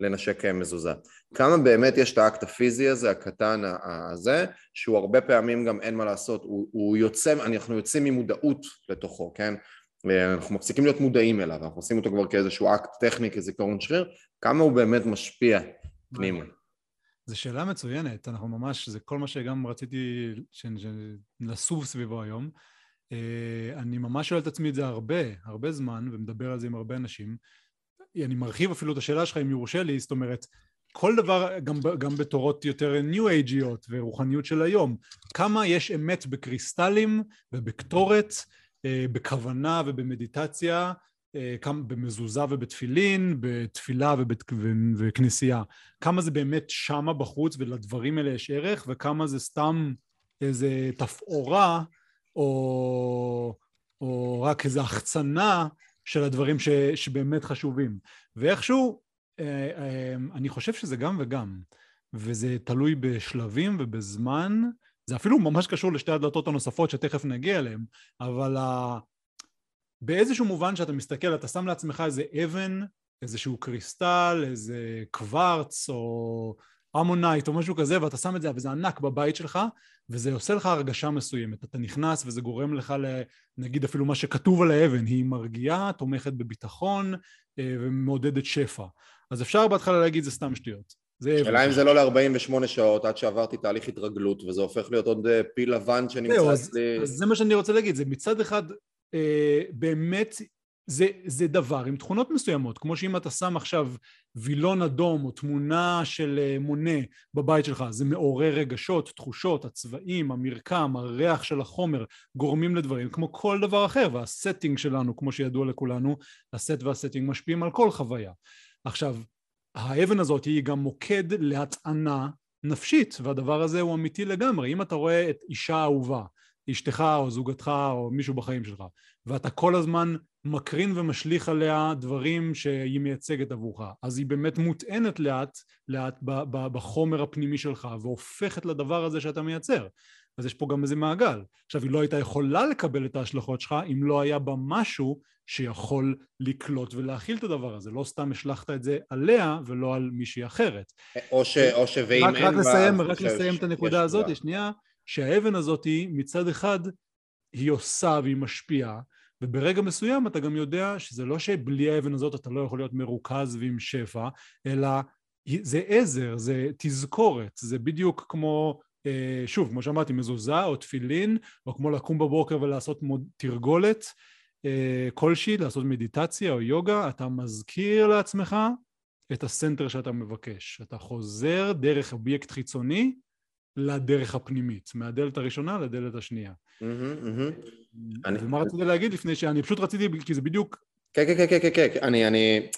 Speaker 1: לנשק מזוזה. כמה באמת יש את האקט הפיזי הזה, הקטן הזה, שהוא הרבה פעמים גם אין מה לעשות, הוא, הוא יוצא, אנחנו יוצאים ממודעות לתוכו, כן? אנחנו מפסיקים להיות מודעים אליו, אנחנו עושים אותו כבר כאיזשהו אקט טכני, כזיכרון שריר, כמה הוא באמת משפיע פנימה.
Speaker 2: זו שאלה מצוינת, אנחנו ממש, זה כל מה שגם רציתי לסוב סביבו היום. אה, אני ממש שואל את עצמי את זה הרבה, הרבה זמן, ומדבר על זה עם הרבה אנשים. אני מרחיב אפילו את השאלה שלך, אם יורשה לי, זאת אומרת, כל דבר, גם, גם בתורות יותר ניו אייג'יות ורוחניות של היום, כמה יש אמת בקריסטלים ובקטורת, אה, בכוונה ובמדיטציה, במזוזה ובתפילין, בתפילה ובת, וכנסייה, כמה זה באמת שמה בחוץ ולדברים האלה יש ערך, וכמה זה סתם איזה תפאורה או, או רק איזו החצנה של הדברים ש, שבאמת חשובים. ואיכשהו, אה, אה, אני חושב שזה גם וגם, וזה תלוי בשלבים ובזמן, זה אפילו ממש קשור לשתי הדלתות הנוספות שתכף נגיע אליהן, אבל. באיזשהו מובן שאתה מסתכל, אתה שם לעצמך איזה אבן, איזשהו קריסטל, איזה קוורץ או אמונייט או משהו כזה, ואתה שם את זה, וזה ענק בבית שלך, וזה עושה לך הרגשה מסוימת. אתה נכנס וזה גורם לך, נגיד אפילו מה שכתוב על האבן, היא מרגיעה, תומכת בביטחון אה, ומעודדת שפע. אז אפשר בהתחלה להגיד זה סתם שטויות.
Speaker 1: שאלה אם זה לא ל-48 שעות עד שעברתי תהליך התרגלות וזה הופך להיות עוד אה, פיל לבן שנמצא
Speaker 2: אצלי. אז זה מה שאני רוצה להגיד, זה מצד אחד באמת זה, זה דבר עם תכונות מסוימות, כמו שאם אתה שם עכשיו וילון אדום או תמונה של אה, מונה בבית שלך, זה מעורר רגשות, תחושות, הצבעים, המרקם, הריח של החומר, גורמים לדברים כמו כל דבר אחר, וה setting שלנו, כמו שידוע לכולנו, ה set וה setting משפיעים על כל חוויה. עכשיו, האבן הזאת היא גם מוקד להטענה נפשית, והדבר הזה הוא אמיתי לגמרי. אם אתה רואה את אישה אהובה, אשתך או זוגתך או מישהו בחיים שלך, ואתה כל הזמן מקרין ומשליך עליה דברים שהיא מייצגת עבורך, אז היא באמת מוטענת לאט לאט בחומר הפנימי שלך והופכת לדבר הזה שאתה מייצר. אז יש פה גם איזה מעגל. עכשיו, היא לא הייתה יכולה לקבל את ההשלכות שלך אם לא היה בה משהו שיכול לקלוט ולהכיל את הדבר הזה. לא סתם השלכת את זה עליה ולא על מישהי אחרת.
Speaker 1: או, ש, או שאם
Speaker 2: אין... רק לסיים, רק לסיים את הנקודה הזאת, שנייה, שהאבן הזאת מצד אחד היא עושה והיא משפיעה, וברגע מסוים אתה גם יודע שזה לא שבלי האבן הזאת אתה לא יכול להיות מרוכז ועם שפע, אלא זה עזר, זה תזכורת, זה בדיוק כמו, אה, שוב, כמו שאמרתי, מזוזה או תפילין, או כמו לקום בבוקר ולעשות תרגולת אה, כלשהי, לעשות מדיטציה או יוגה, אתה מזכיר לעצמך את הסנטר שאתה מבקש. אתה חוזר דרך אובייקט חיצוני לדרך הפנימית, מהדלת הראשונה לדלת השנייה. ומה רצית להגיד לפני ש... אני פשוט רציתי, כי זה בדיוק...
Speaker 1: כן, כן, כן, כן, כן, אני, אני...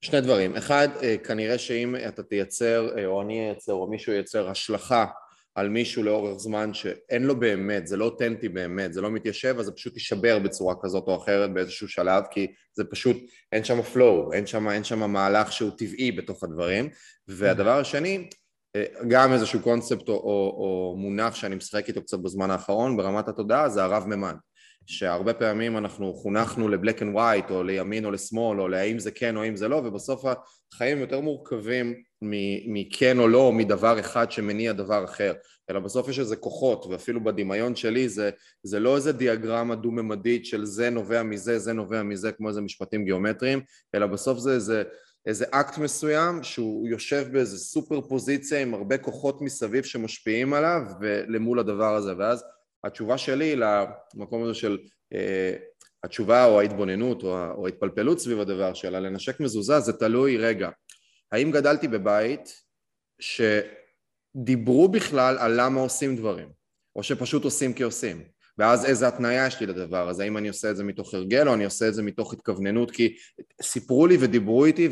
Speaker 1: שני דברים. אחד, אה, כנראה שאם אתה תייצר, אה, או אני אייצר, או מישהו ייצר השלכה על מישהו לאורך זמן שאין לו באמת, זה לא אותנטי באמת, זה לא מתיישב, אז זה פשוט יישבר בצורה כזאת או אחרת באיזשהו שלב, כי זה פשוט, אין שם flow, אין שם, אין שם מהלך שהוא טבעי בתוך הדברים. והדבר השני, גם איזשהו קונספט או, או, או מונח שאני משחק איתו קצת בזמן האחרון ברמת התודעה זה הרב ממד שהרבה פעמים אנחנו חונכנו ל black and white או לימין או לשמאל או להאם זה כן או האם זה לא ובסוף החיים יותר מורכבים מכן או לא או מדבר אחד שמניע דבר אחר. אלא בסוף יש איזה כוחות ואפילו בדמיון שלי זה, זה לא איזה דיאגרמה דו-ממדית של זה נובע מזה זה נובע מזה כמו איזה משפטים גיאומטריים אלא בסוף זה איזה איזה אקט מסוים שהוא יושב באיזה סופר פוזיציה עם הרבה כוחות מסביב שמשפיעים עליו ולמול הדבר הזה. ואז התשובה שלי למקום הזה של אה, התשובה או ההתבוננות או, או ההתפלפלות סביב הדבר שלה לנשק מזוזה זה תלוי רגע האם גדלתי בבית שדיברו בכלל על למה עושים דברים או שפשוט עושים כי עושים ואז איזה התניה יש לי לדבר הזה, האם אני עושה את זה מתוך הרגל או אני עושה את זה מתוך התכווננות? כי סיפרו לי ודיברו איתי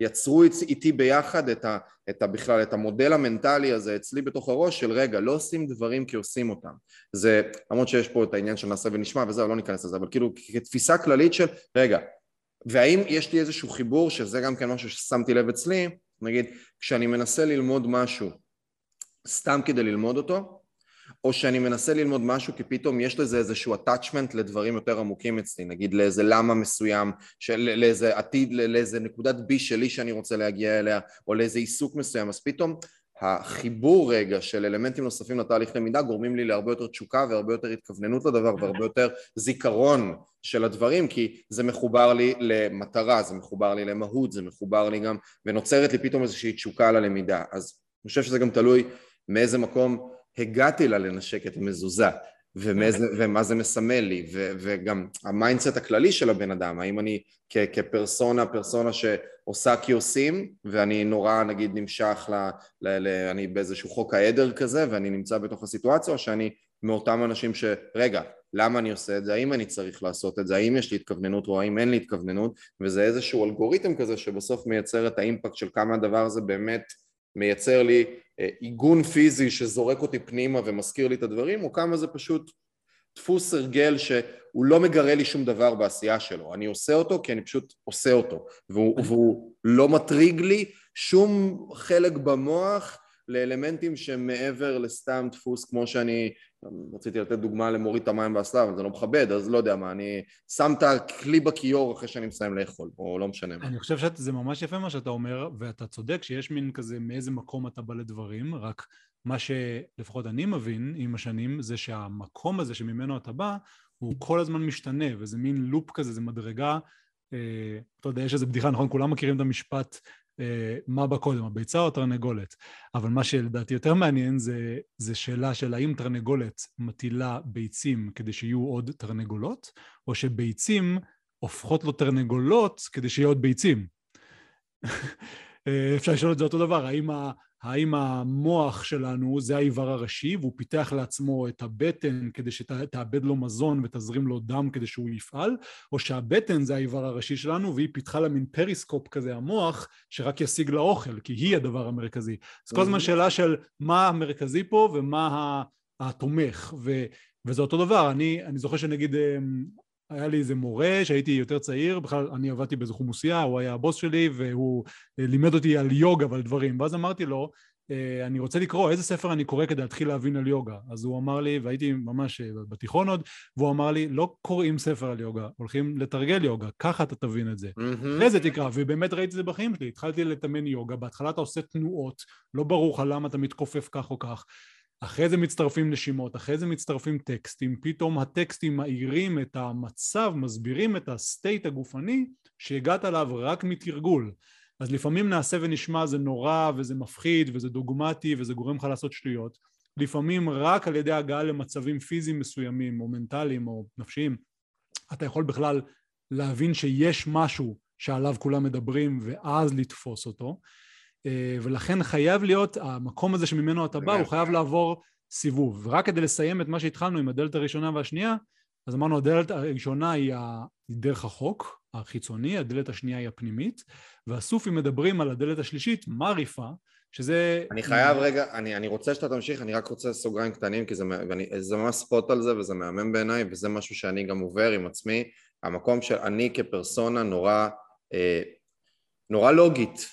Speaker 1: ויצרו איתי ביחד את, ה, את ה, בכלל את המודל המנטלי הזה אצלי בתוך הראש של רגע לא עושים דברים כי עושים אותם. זה למרות שיש פה את העניין של נעשה ונשמע וזהו לא ניכנס לזה אבל כאילו כתפיסה כללית של רגע והאם יש לי איזשהו חיבור שזה גם כן משהו ששמתי לב אצלי? נגיד כשאני מנסה ללמוד משהו סתם כדי ללמוד אותו או שאני מנסה ללמוד משהו כי פתאום יש לזה איזשהו attachment לדברים יותר עמוקים אצלי, נגיד לאיזה למה מסוים, של, לאיזה עתיד, לאיזה נקודת בי שלי שאני רוצה להגיע אליה, או לאיזה עיסוק מסוים, אז פתאום החיבור רגע של אלמנטים נוספים לתהליך למידה גורמים לי להרבה יותר תשוקה והרבה יותר התכווננות לדבר והרבה יותר זיכרון של הדברים כי זה מחובר לי למטרה, זה מחובר לי למהות, זה מחובר לי גם ונוצרת לי פתאום איזושהי תשוקה ללמידה אז אני חושב שזה גם תלוי מאיזה מקום הגעתי לה לנשק את המזוזה ומאיזה, ומה זה מסמל לי ו, וגם ה mindset הכללי של הבן אדם האם אני כ, כפרסונה, פרסונה שעושה cues ים ואני נורא נגיד נמשך ל, ל, ל... אני באיזשהו חוק העדר כזה ואני נמצא בתוך הסיטואציה או שאני מאותם אנשים שרגע למה אני עושה את זה, האם אני צריך לעשות את זה, האם יש לי התכווננות או האם אין לי התכווננות? וזה איזשהו אלגוריתם כזה שבסוף מייצר את ה impact של כמה הדבר הזה באמת מייצר לי עיגון פיזי שזורק אותי פנימה ומזכיר לי את הדברים, או כמה זה פשוט דפוס הרגל שהוא לא מגרה לי שום דבר בעשייה שלו, אני עושה אותו כי אני פשוט עושה אותו, והוא, והוא לא מטריג לי שום חלק במוח לאלמנטים שהם מעבר לסתם דפוס כמו שאני רציתי לתת דוגמה למוריד את המים באסלה אבל זה לא מכבד אז לא יודע מה אני שם את הכלי בכיור אחרי שאני מסיים לאכול או לא משנה מה.
Speaker 2: אני חושב שזה ממש יפה מה שאתה אומר ואתה צודק שיש מין כזה מאיזה מקום אתה בא לדברים רק מה שלפחות אני מבין עם השנים זה שהמקום הזה שממנו אתה בא הוא כל הזמן משתנה וזה מין לופ כזה זה מדרגה אה, אתה יודע יש איזה בדיחה נכון? כולם מכירים את המשפט מה בא קודם, הביצה או התרנגולת. אבל מה שלדעתי יותר מעניין זה, זה שאלה של האם תרנגולת מטילה ביצים כדי שיהיו עוד תרנגולות, או שביצים הופכות לו תרנגולות כדי שיהיו עוד ביצים. אה, אפשר לשאול את זה אותו דבר, האם האם המוח שלנו זה האיבר הראשי והוא פיתח לעצמו את הבטן כדי שתאבד לו מזון ותזרים לו דם כדי שהוא יפעל, או שהבטן זה האיבר הראשי שלנו והיא פיתחה לה מין פריסקופ כזה המוח שרק ישיג לה אוכל כי היא הדבר המרכזי. אז כל הזמן שאלה של מה המרכזי פה ומה התומך ו... וזה אותו דבר, אני, אני זוכר שנגיד אמ, היה לי איזה מורה שהייתי יותר צעיר, בכלל אני עבדתי באיזה חומוסייה, הוא היה הבוס שלי והוא אה, לימד אותי על יוגה ועל דברים, ואז אמרתי לו, אה, אני רוצה לקרוא, איזה ספר אני קורא כדי להתחיל להבין על יוגה? אז הוא אמר לי, והייתי ממש אה, בתיכון עוד, והוא אמר לי, לא קוראים ספר על יוגה, הולכים לתרגל יוגה, ככה אתה תבין את זה. אחרי זה תקרא, ובאמת ראיתי את זה בחיים שלי, התחלתי לתאמן יוגה, בהתחלה אתה עושה תנועות, לא ברור לך למה אתה מתכופף כך או כך, אחרי זה מצטרפים נשימות, אחרי זה מצטרפים טקסטים, פתאום הטקסטים מאירים את המצב, מסבירים את הסטייט הגופני שהגעת אליו רק מתרגול. אז לפעמים נעשה ונשמע זה נורא וזה מפחיד וזה דוגמטי וזה גורם לך לעשות שטויות. לפעמים רק על ידי הגעה למצבים פיזיים מסוימים או מנטליים או נפשיים אתה יכול בכלל להבין שיש משהו שעליו כולם מדברים ואז לתפוס אותו. אה, ולכן חייב להיות, המקום הזה שממנו אתה בא, הוא חייב לעבור סיבוב. ורק כדי לסיים את מה שהתחלנו עם הדלת הראשונה והשנייה, אז אמרנו הדלת הראשונה היא דרך החוק החיצוני, הדלת השנייה היא הפנימית, והסופים מדברים על הדלת השלישית, מריפה, שזה...
Speaker 1: אני חייב רגע, אני, אני רוצה שאתה תמשיך, אני רק רוצה סוגריים קטנים, כי זה, ואני, זה ממש ספוט על זה וזה מהמם בעיניי, וזה משהו שאני גם עובר עם עצמי, המקום של אני כפרסונה נורא, אה, נורא לוגית,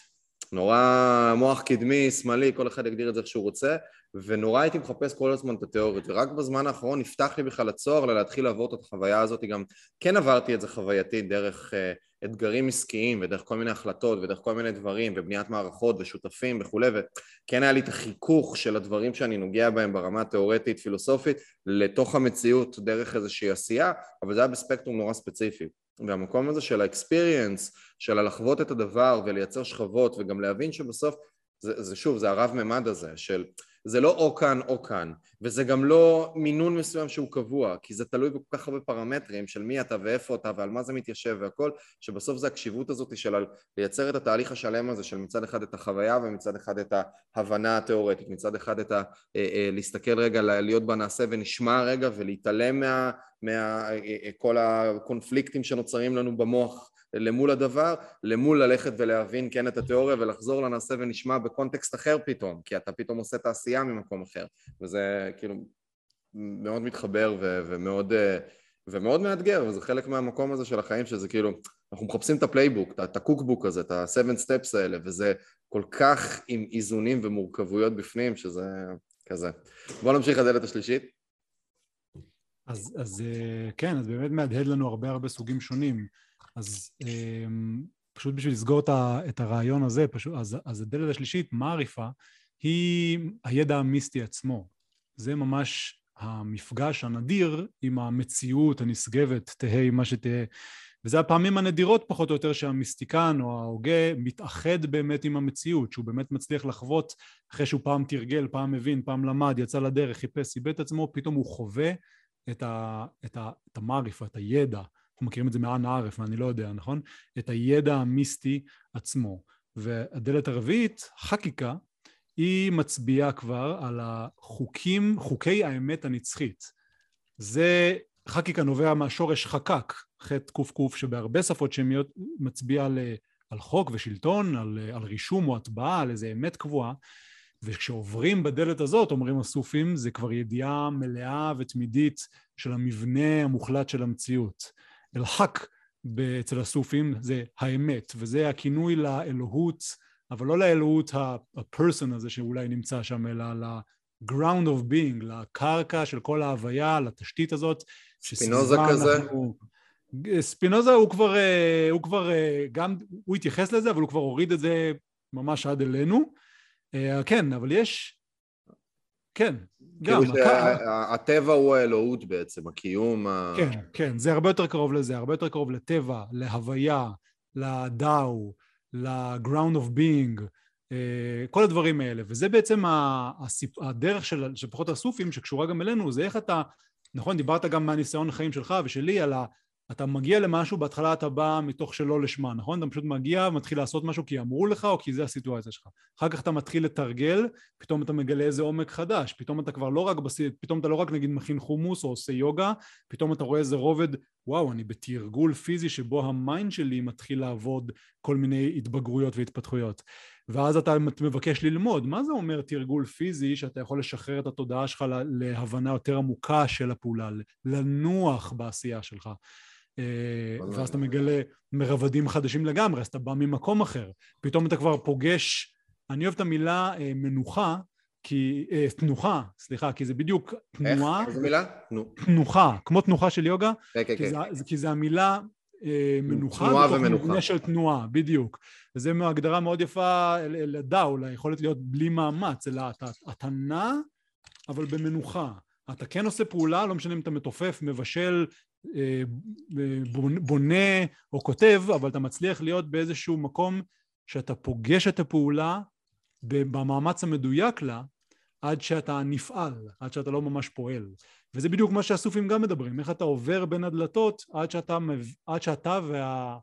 Speaker 1: נורא מוח קדמי, שמאלי, כל אחד יגדיר את זה איך שהוא רוצה, ונורא הייתי מחפש כל הזמן את התיאוריות, ורק בזמן האחרון נפתח לי בכלל הצוהר להתחיל לעבור את החוויה הזאת, גם כן עברתי את זה חווייתית דרך uh, אתגרים עסקיים ודרך כל מיני החלטות ודרך כל מיני דברים ובניית מערכות ושותפים וכולי, וכן היה לי את החיכוך של הדברים שאני נוגע בהם ברמה התיאורטית פילוסופית לתוך המציאות דרך איזושהי עשייה, אבל זה היה בספקטרום נורא ספציפי. והמקום הזה של האקספיריאנס, של לחוות את הדבר ולייצר שכבות וגם להבין שבסוף זה, זה שוב, זה הרב ממד הזה של זה לא או כאן או כאן וזה גם לא מינון מסוים שהוא קבוע כי זה תלוי בכל כך הרבה פרמטרים של מי אתה ואיפה אתה ועל מה זה מתיישב והכל שבסוף זה הקשיבות הזאת של לייצר את התהליך השלם הזה של מצד אחד את החוויה ומצד אחד את ההבנה התיאורטית מצד אחד את ה... אה, אה, להסתכל רגע, להיות בנעשה ונשמע רגע ולהתעלם מה... מכל אה, הקונפליקטים שנוצרים לנו במוח למול הדבר, למול ללכת ולהבין כן את התיאוריה ולחזור לנעשה ונשמע בקונטקסט אחר פתאום, כי אתה פתאום עושה את העשייה ממקום אחר, וזה כאילו מאוד מתחבר ו- ומאוד, ומאוד מאתגר, וזה חלק מהמקום הזה של החיים, שזה כאילו, אנחנו מחפשים את ה playbook, את ה cookbook הזה, את ה-7 steps האלה, וזה כל כך עם איזונים ומורכבויות בפנים, שזה כזה. בואו נמשיך לדלת השלישית.
Speaker 2: אז, אז כן, אז באמת מהדהד לנו הרבה הרבה סוגים שונים. אז אמ, פשוט בשביל לסגור את הרעיון הזה, פשוט, אז, אז הדלת השלישית, מעריפה, היא הידע המיסטי עצמו. זה ממש המפגש הנדיר עם המציאות הנשגבת, תהא מה שתהא. וזה הפעמים הנדירות פחות או יותר שהמיסטיקן או ההוגה מתאחד באמת עם המציאות, שהוא באמת מצליח לחוות אחרי שהוא פעם תרגל, פעם מבין, פעם למד, יצא לדרך, חיפש, איבד את עצמו, פתאום הוא חווה את, ה, את, ה, את המעריף, את הידע, אנחנו מכירים את זה מאן ערף, ואני לא יודע, נכון? את הידע המיסטי עצמו. והדלת הרביעית, חקיקה, היא מצביעה כבר על החוקים, חוקי האמת הנצחית. זה, חקיקה נובע מהשורש חקק, ח' קק, שבהרבה שפות שמיות מצביע על, על חוק ושלטון, על, על רישום או הטבעה, על איזה אמת קבועה. וכשעוברים בדלת הזאת, אומרים הסופים, זה כבר ידיעה מלאה ותמידית של המבנה המוחלט של המציאות. אל-חק אצל הסופים זה האמת, וזה הכינוי לאלוהות, אבל לא לאלוהות הפרסון הזה שאולי נמצא שם, אלא ל-ground of being, לקרקע של כל ההוויה, לתשתית הזאת.
Speaker 1: ספינוזה כזה? אנחנו...
Speaker 2: ספינוזה הוא כבר, אה, הוא כבר גם, הוא התייחס לזה, אבל הוא כבר הוריד את זה ממש עד אלינו. אה, כן, אבל יש... כן,
Speaker 1: גם. כאילו הטבע הוא האלוהות בעצם, הקיום ה...
Speaker 2: כן, כן, זה הרבה יותר קרוב לזה, הרבה יותר קרוב לטבע, להוויה, לדאו, ל-ground of being, אה, כל הדברים האלה. וזה בעצם הדרך של, של פחות הסופים שקשורה גם אלינו, זה איך אתה, נכון, דיברת גם מהניסיון החיים שלך ושלי על ה... אתה מגיע למשהו, בהתחלה אתה בא מתוך שלא לשמה, נכון? אתה פשוט מגיע ומתחיל לעשות משהו כי אמרו לך או כי זה הסיטואציה שלך. אחר כך אתה מתחיל לתרגל, פתאום אתה מגלה איזה עומק חדש, פתאום אתה כבר לא רק, בס... פתאום אתה לא רק נגיד מכין חומוס או עושה יוגה, פתאום אתה רואה איזה רובד, וואו, אני בתרגול פיזי שבו ה mind שלי מתחיל לעבוד כל מיני התבגרויות והתפתחויות. ואז אתה מבקש ללמוד, מה זה אומר תרגול פיזי שאתה יכול לשחרר את התודעה שלך להבנה יותר עמוקה של הפעולה, לנוח בעשייה שלך. אה, ואז אתה מגלה מרבדים חדשים לגמרי, אז אתה בא ממקום אחר. פתאום אתה כבר פוגש, אני אוהב את המילה אה, מנוחה, כי, אה, תנוחה, סליחה, כי זה בדיוק תנועה.
Speaker 1: איך? איזה מילה?
Speaker 2: תנוחה, כמו תנוחה של יוגה.
Speaker 1: כן, כן, כן.
Speaker 2: כי זה המילה מנוחה.
Speaker 1: תנועה ומנוחה.
Speaker 2: מבנה של תנועה, בדיוק. וזה הגדרה מאוד יפה לדאו, ליכולת להיות בלי מאמץ, אלא אתה, אתה נע, אבל במנוחה. אתה כן עושה פעולה, לא משנה אם אתה מתופף, מבשל, אה, בונה או כותב, אבל אתה מצליח להיות באיזשהו מקום שאתה פוגש את הפעולה במאמץ המדויק לה, עד שאתה נפעל, עד שאתה לא ממש פועל. וזה בדיוק מה שהסופים גם מדברים, איך אתה עובר בין הדלתות עד שאתה, עד שאתה וה,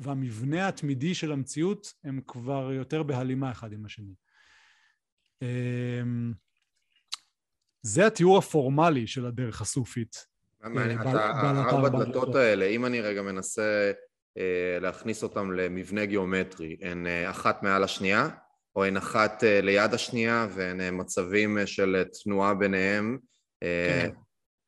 Speaker 2: והמבנה התמידי של המציאות הם כבר יותר בהלימה אחד עם השני. זה התיאור הפורמלי של הדרך הסופית.
Speaker 1: הארבע דלתות האלה, אם אני רגע מנסה אה, להכניס אותם למבנה גיאומטרי, הן אה, אחת מעל השנייה, או הן אחת אה, ליד השנייה, והן מצבים של תנועה ביניהם. כן.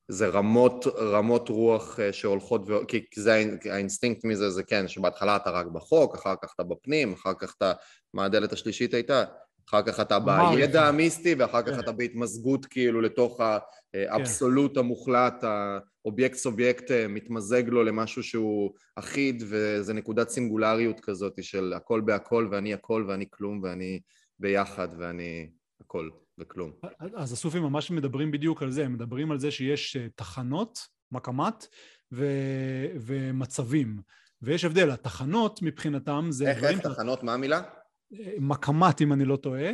Speaker 1: זה רמות, רמות רוח שהולכות, ו... כי זה האינסטינקט מזה, זה כן, שבהתחלה אתה רק בחוק, אחר כך אתה בפנים, אחר כך אתה, מה הדלת השלישית הייתה? אחר כך אתה בידע המיסטי, ואחר כך כן. אתה בהתמזגות כאילו לתוך האבסולוט כן. המוחלט, האובייקט סובייקט אה, מתמזג לו למשהו שהוא אחיד, וזה נקודת סינגולריות כזאת של הכל בהכל, ואני הכל, ואני כלום, ואני ביחד, ואני הכל וכלום.
Speaker 2: אז הסופים ממש מדברים בדיוק על זה, הם מדברים על זה שיש אה, תחנות, מקמת, ו... ומצבים. ויש הבדל, התחנות מבחינתם זה...
Speaker 1: איך, איך תחנות, מה המילה?
Speaker 2: מקמת אם אני לא טועה,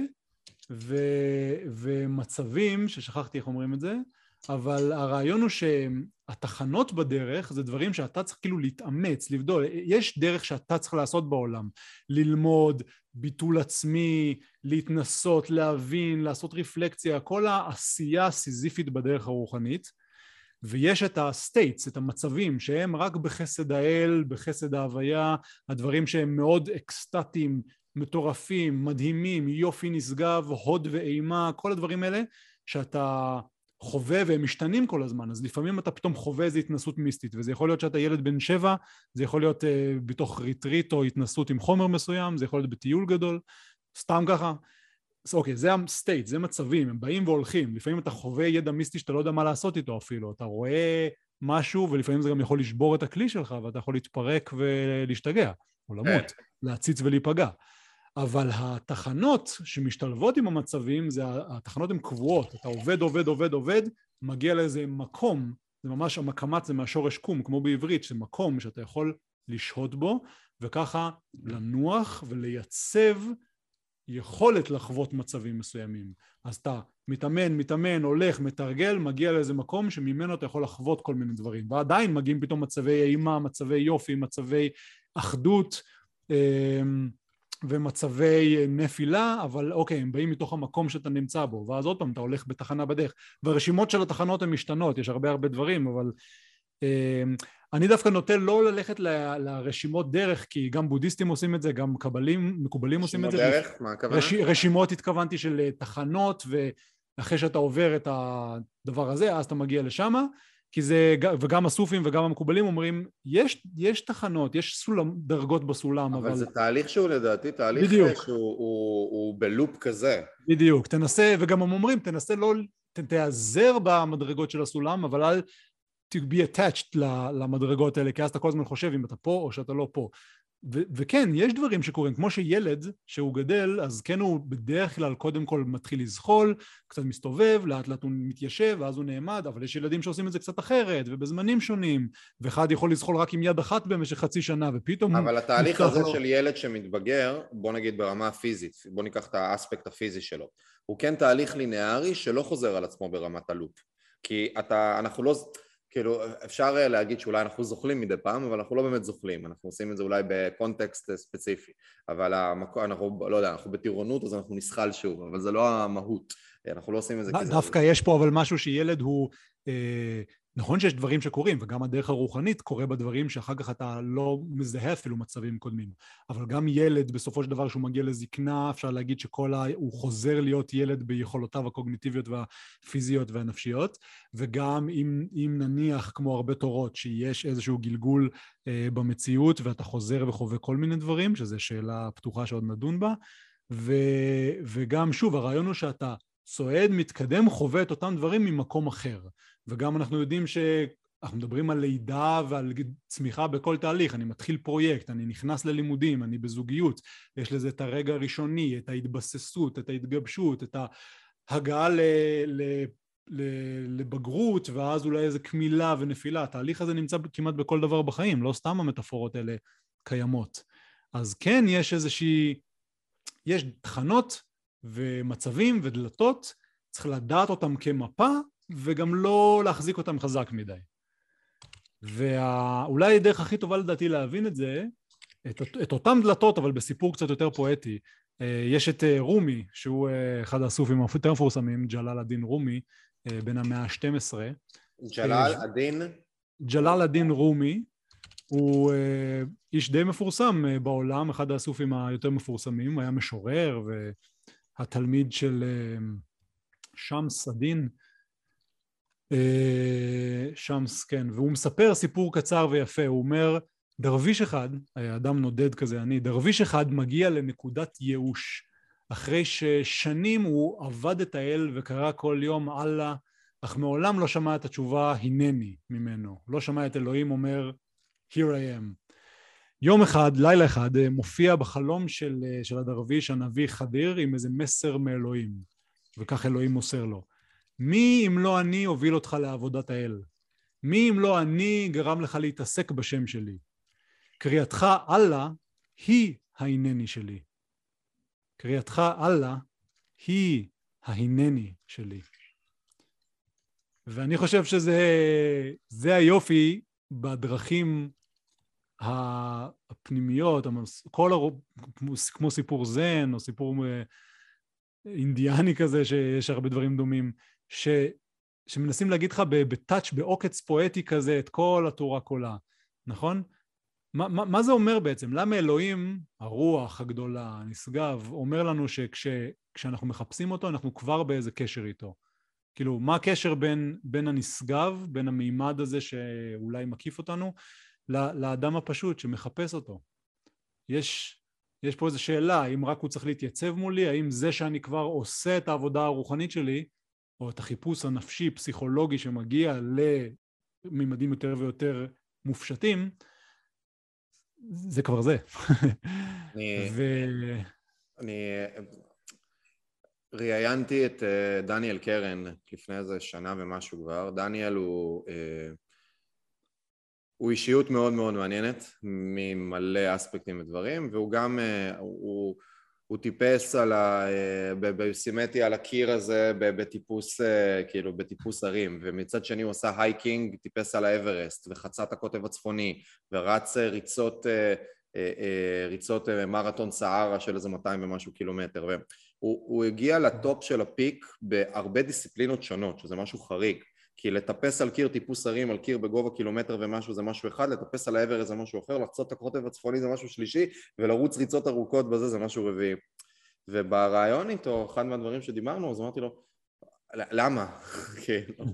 Speaker 2: ו, ומצבים, ששכחתי איך אומרים את זה, אבל הרעיון הוא שהתחנות בדרך זה דברים שאתה צריך כאילו להתאמץ, לבדול, יש דרך שאתה צריך לעשות בעולם, ללמוד, ביטול עצמי, להתנסות, להבין, לעשות רפלקציה, כל העשייה הסיזיפית בדרך הרוחנית, ויש את ה states, את המצבים שהם רק בחסד האל, בחסד ההוויה, הדברים שהם מאוד אקסטטיים, מטורפים, מדהימים, יופי נשגב, הוד ואימה, כל הדברים האלה שאתה חווה והם משתנים כל הזמן, אז לפעמים אתה פתאום חווה איזו התנסות מיסטית, וזה יכול להיות שאתה ילד בן שבע, זה יכול להיות אה, בתוך ריטריט או התנסות עם חומר מסוים, זה יכול להיות בטיול גדול, סתם ככה. אז אוקיי, זה ה state, זה מצבים, הם באים והולכים, לפעמים אתה חווה ידע מיסטי שאתה לא יודע מה לעשות איתו אפילו, אתה רואה משהו ולפעמים זה גם יכול לשבור את הכלי שלך ואתה יכול להתפרק ולהשתגע, או למות, כן. להציץ ולהיפגע. אבל התחנות שמשתלבות עם המצבים, זה, התחנות הן קבועות, אתה עובד, עובד, עובד, עובד, מגיע לאיזה מקום, זה ממש, המקמת זה מהשורש קום, כמו בעברית, שזה מקום שאתה יכול לשהות בו, וככה לנוח ולייצב יכולת לחוות מצבים מסוימים. אז אתה מתאמן, מתאמן, הולך, מתרגל, מגיע לאיזה מקום שממנו אתה יכול לחוות כל מיני דברים. ועדיין מגיעים פתאום מצבי אימה, מצבי יופי, מצבי אחדות אמ, ומצבי נפילה, אבל אוקיי, הם באים מתוך המקום שאתה נמצא בו, ואז עוד פעם אתה הולך בתחנה בדרך. והרשימות של התחנות הן משתנות, יש הרבה הרבה דברים, אבל אמ, אני דווקא נוטה לא ללכת ל, לרשימות דרך, כי גם בודהיסטים עושים את זה, גם קבלים, מקובלים עושים את זה.
Speaker 1: רשימות דרך? מה הכוונה? רש,
Speaker 2: רשימות התכוונתי של אה, תחנות, ואחרי שאתה עובר את הדבר הזה, אז אתה מגיע לשם, כי זה, וגם הסופים וגם המקובלים אומרים, יש, יש תחנות, יש סולם, דרגות בסולם,
Speaker 1: אבל... אבל זה תהליך שהוא לדעתי תהליך בדיוק. שהוא הוא, הוא בלופ כזה.
Speaker 2: בדיוק, תנסה, וגם הם אומרים, תנסה לא, תיעזר במדרגות של הסולם, אבל אל to be attached למדרגות האלה, כי אז אתה כל הזמן חושב אם אתה פה או שאתה לא פה. ו- וכן, יש דברים שקורים, כמו שילד, שהוא גדל, אז כן הוא בדרך כלל קודם כל מתחיל לזחול, קצת מסתובב, לאט לאט הוא מתיישב, ואז הוא נעמד, אבל יש ילדים שעושים את זה קצת אחרת, ובזמנים שונים, ואחד יכול לזחול רק עם יד אחת במשך חצי שנה, ופתאום...
Speaker 1: אבל התהליך הזה לו... של ילד שמתבגר, בוא נגיד ברמה הפיזית, בוא ניקח את האספקט הפיזי שלו, הוא כן תהליך לינארי שלא חוזר על עצמו ברמת הלופ. כי אתה, אנחנו לא... כאילו אפשר אה, להגיד שאולי אנחנו זוכלים מדי פעם אבל אנחנו לא באמת זוכלים. אנחנו עושים את זה אולי בקונטקסט אה, ספציפי. אבל המקום, אנחנו לא יודע אנחנו בטירונות אז אנחנו נסחל שוב אבל זה לא המהות. אנחנו לא עושים את זה
Speaker 2: כי זה... דווקא יש פה אבל משהו שילד הוא אה, נכון שיש דברים שקורים, וגם הדרך הרוחנית קורה בדברים שאחר כך אתה לא מזהה אפילו מצבים קודמים. אבל גם ילד, בסופו של דבר, שהוא מגיע לזקנה, אפשר להגיד שכל ה... הוא חוזר להיות ילד ביכולותיו הקוגניטיביות והפיזיות והנפשיות, וגם אם, אם נניח, כמו הרבה תורות, שיש איזשהו גלגול אה, במציאות, ואתה חוזר וחווה כל מיני דברים, שזו שאלה פתוחה שעוד נדון בה, ו, וגם, שוב, הרעיון הוא שאתה צועד, מתקדם, חווה את אותם דברים ממקום אחר. וגם אנחנו יודעים שאנחנו מדברים על לידה ועל צמיחה בכל תהליך, אני מתחיל פרויקט, אני נכנס ללימודים, אני בזוגיות, יש לזה את הרגע הראשוני, את ההתבססות, את ההתגבשות, את ההגעה ל... ל... לבגרות ואז אולי איזה קמילה ונפילה, התהליך הזה נמצא כמעט בכל דבר בחיים, לא סתם המטאפורות האלה קיימות. אז כן יש איזושהי, יש תחנות ומצבים ודלתות, צריך לדעת אותם כמפה וגם לא להחזיק אותם חזק מדי. ואולי הדרך הכי טובה לדעתי להבין את זה, את, את אותם דלתות אבל בסיפור קצת יותר פואטי, אה, יש את אה, רומי, שהוא אה, אחד הסופים היותר מפורסמים, ג'לאל א-דין רומי, בן המאה ה-12.
Speaker 1: ג'לאל א-דין?
Speaker 2: ג'לאל א-דין רומי, הוא איש די מפורסם בעולם, אחד הסופים היותר מפורסמים, היה משורר והתלמיד של שמס א-דין, שמס, כן, והוא מספר סיפור קצר ויפה, הוא אומר, דרוויש אחד, אדם נודד כזה אני, דרוויש אחד מגיע לנקודת ייאוש, אחרי ששנים הוא עבד את האל וקרא כל יום אללה, אך מעולם לא שמע את התשובה הנני ממנו, לא שמע את אלוהים אומר here I am. יום אחד, לילה אחד, אה, מופיע בחלום של, אה, של הדרוויש הנביא חדיר עם איזה מסר מאלוהים, וכך אלוהים מוסר לו. מי אם לא אני הוביל אותך לעבודת האל? מי אם לא אני גרם לך להתעסק בשם שלי? קריאתך אללה היא ההנני שלי. קריאתך אללה היא ההנני שלי. ואני חושב שזה היופי בדרכים הפנימיות, כל הרוב, כמו סיפור זן או סיפור אה, אינדיאני כזה, שיש הרבה דברים דומים, ש, שמנסים להגיד לך בטאץ', בעוקץ פואטי כזה, את כל התורה כולה, נכון? מה, מה, מה זה אומר בעצם? למה אלוהים, הרוח הגדולה, הנשגב, אומר לנו שכשאנחנו מחפשים אותו, אנחנו כבר באיזה קשר איתו? כאילו, מה הקשר בין, בין הנשגב, בין המימד הזה שאולי מקיף אותנו, לאדם הפשוט שמחפש אותו? יש, יש פה איזו שאלה, האם רק הוא צריך להתייצב מולי, האם זה שאני כבר עושה את העבודה הרוחנית שלי, או את החיפוש הנפשי פסיכולוגי שמגיע לממדים יותר ויותר מופשטים, זה כבר זה.
Speaker 1: אני, ו... אני ראיינתי את אה, דניאל קרן לפני איזה שנה ומשהו כבר. דניאל הוא, אה, הוא אישיות מאוד מאוד מעניינת ממלא אספקטים ודברים, והוא גם, אה, הוא, הוא טיפס על ה... ביוסמיטי על הקיר הזה בטיפוס, כאילו, בטיפוס הרים, ומצד שני הוא עשה hiking, טיפס על האוורסט, וחצה את הקוטב הצפוני, ורץ ריצות, ריצות מרתון סהרה של איזה 200 ומשהו קילומטר, הוא, הוא הגיע לטופ של הפיק בהרבה דיסציפלינות שונות, שזה משהו חריג. כי לטפס על קיר טיפוס הרים, על קיר בגובה קילומטר ומשהו זה משהו אחד, לטפס על העבר זה משהו אחר, לחצות את הקוטב הצפוני זה משהו שלישי, ולרוץ ריצות ארוכות בזה זה משהו רביעי. ובריאיון איתו, אחד מהדברים שדיברנו, אז אמרתי לו, למה? כאילו,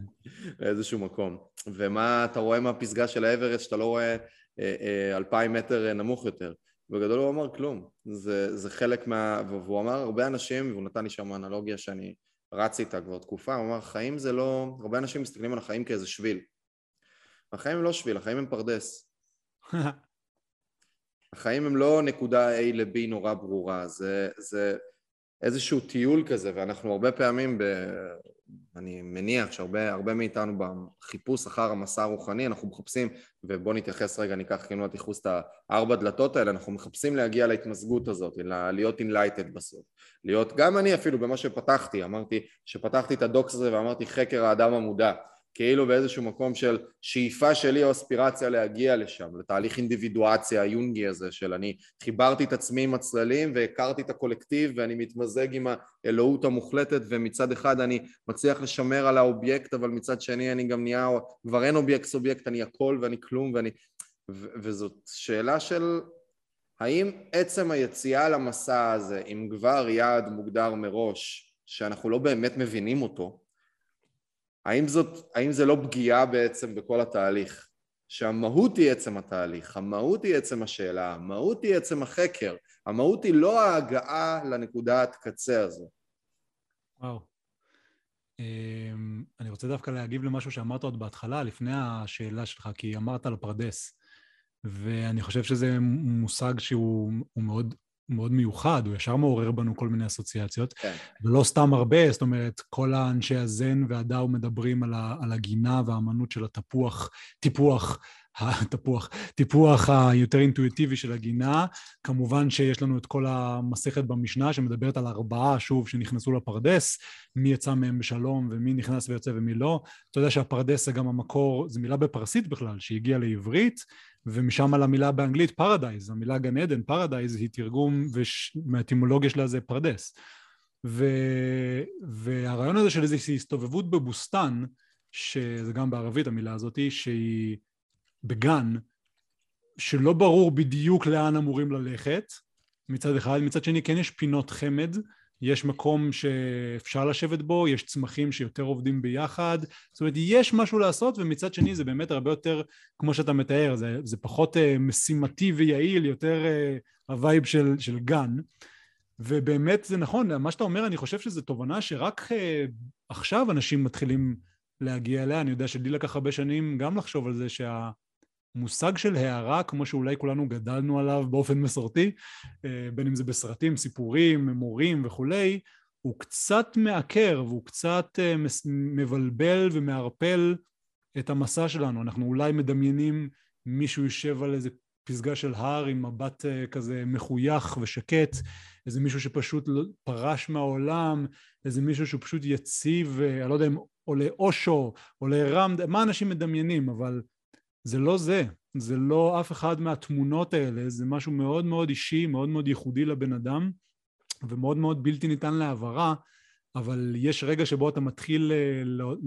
Speaker 1: באיזשהו מקום. ומה אתה רואה מהפסגה של האברסט שאתה לא רואה אה, אה, אלפיים מטר נמוך יותר? בגדול הוא אמר כלום, זה, זה חלק מה... והוא אמר הרבה אנשים, והוא נתן לי שם אנלוגיה שאני רץ איתה כבר תקופה, הוא אמר חיים זה לא... הרבה אנשים מסתכלים על החיים כאיזה שביל. החיים הם לא שביל, החיים הם פרדס. החיים הם לא נקודה A ל-B נורא ברורה, זה, זה איזשהו טיול כזה, ואנחנו הרבה פעמים, ב... אני מניח שהרבה מאיתנו בחיפוש אחר המסע הרוחני, אנחנו מחפשים, ובואו נתייחס רגע, ניקח כאילו את את הארבע דלתות האלה, אנחנו מחפשים להגיע להתמזגות הזאת, להיות enlightened בסוף. להיות, גם אני אפילו במה שפתחתי, אמרתי, שפתחתי את ה docs הזה ואמרתי חקר האדם המודע. כאילו באיזשהו מקום של שאיפה שלי או אספירציה להגיע לשם, לתהליך אינדיבידואציה היונגי הזה של אני חיברתי את עצמי עם הצללים והכרתי את הקולקטיב ואני מתמזג עם האלוהות המוחלטת ומצד אחד אני מצליח לשמר על האובייקט אבל מצד שני אני גם נהיה, כבר אין אובייקט סובייקט, אני הכל ואני כלום ואני... ו- וזאת שאלה של האם עצם היציאה למסע הזה עם כבר יעד מוגדר מראש שאנחנו לא באמת מבינים אותו האם, זאת, האם זה לא פגיעה בעצם בכל התהליך? שהמהות היא עצם התהליך, המהות היא עצם השאלה, המהות היא עצם החקר, המהות היא לא ההגעה לנקודת קצה הזו.
Speaker 2: וואו. אמ, אני רוצה דווקא להגיב למשהו שאמרת עוד בהתחלה, לפני השאלה שלך, כי אמרת על הפרדס, ואני חושב שזה מושג שהוא מאוד מאוד מיוחד, הוא ישר מעורר בנו כל מיני אסוציאציות, כן. ולא סתם הרבה, זאת אומרת, כל האנשי הזן והדאו מדברים על, ה, על הגינה והאמנות של התפוח, טיפוח, התפוח, טיפוח היותר אינטואיטיבי של הגינה. כמובן שיש לנו את כל המסכת במשנה שמדברת על ארבעה, שוב, שנכנסו לפרדס, מי יצא מהם בשלום ומי נכנס ויוצא ומי לא. אתה יודע שהפרדס זה גם המקור, זו מילה בפרסית בכלל, שהגיעה לעברית, ומשם על המילה באנגלית paradise, המילה גן עדן, paradise היא תרגום, מהאטימולוגיה שלה זה פרדס. ו... והרעיון הזה של איזושהי הסתובבות בבוסתן, שזה גם בערבית המילה הזאת, שהיא בגן, שלא ברור בדיוק לאן אמורים ללכת, מצד אחד, מצד שני כן יש פינות חמד, יש מקום שאפשר לשבת בו, יש צמחים שיותר עובדים ביחד, זאת אומרת יש משהו לעשות ומצד שני זה באמת הרבה יותר כמו שאתה מתאר, זה, זה פחות אה, משימתי ויעיל, יותר אה, ה vibe של, של גן. ובאמת זה נכון, מה שאתה אומר אני חושב שזו תובנה שרק אה, עכשיו אנשים מתחילים להגיע אליה, אני יודע שלי לקח הרבה שנים גם לחשוב על זה שה... מושג של הערה, כמו שאולי כולנו גדלנו עליו באופן מסורתי, אה, בין אם זה בסרטים, סיפורים, מורים וכולי, הוא קצת מעקר והוא קצת אה, מבלבל ומערפל את המסע שלנו. אנחנו אולי מדמיינים מישהו יושב על איזה פסגה של הר עם מבט אה, כזה מחוייך ושקט, איזה מישהו שפשוט פרש מהעולם, איזה מישהו שהוא פשוט יציב, אני לא יודע אם עולה אושו, עולה רמד, מה אנשים מדמיינים, אבל זה לא זה, זה לא אף אחד מהתמונות האלה, זה משהו מאוד מאוד אישי, מאוד מאוד ייחודי לבן אדם ומאוד מאוד בלתי ניתן להעברה, אבל יש רגע שבו אתה מתחיל אה,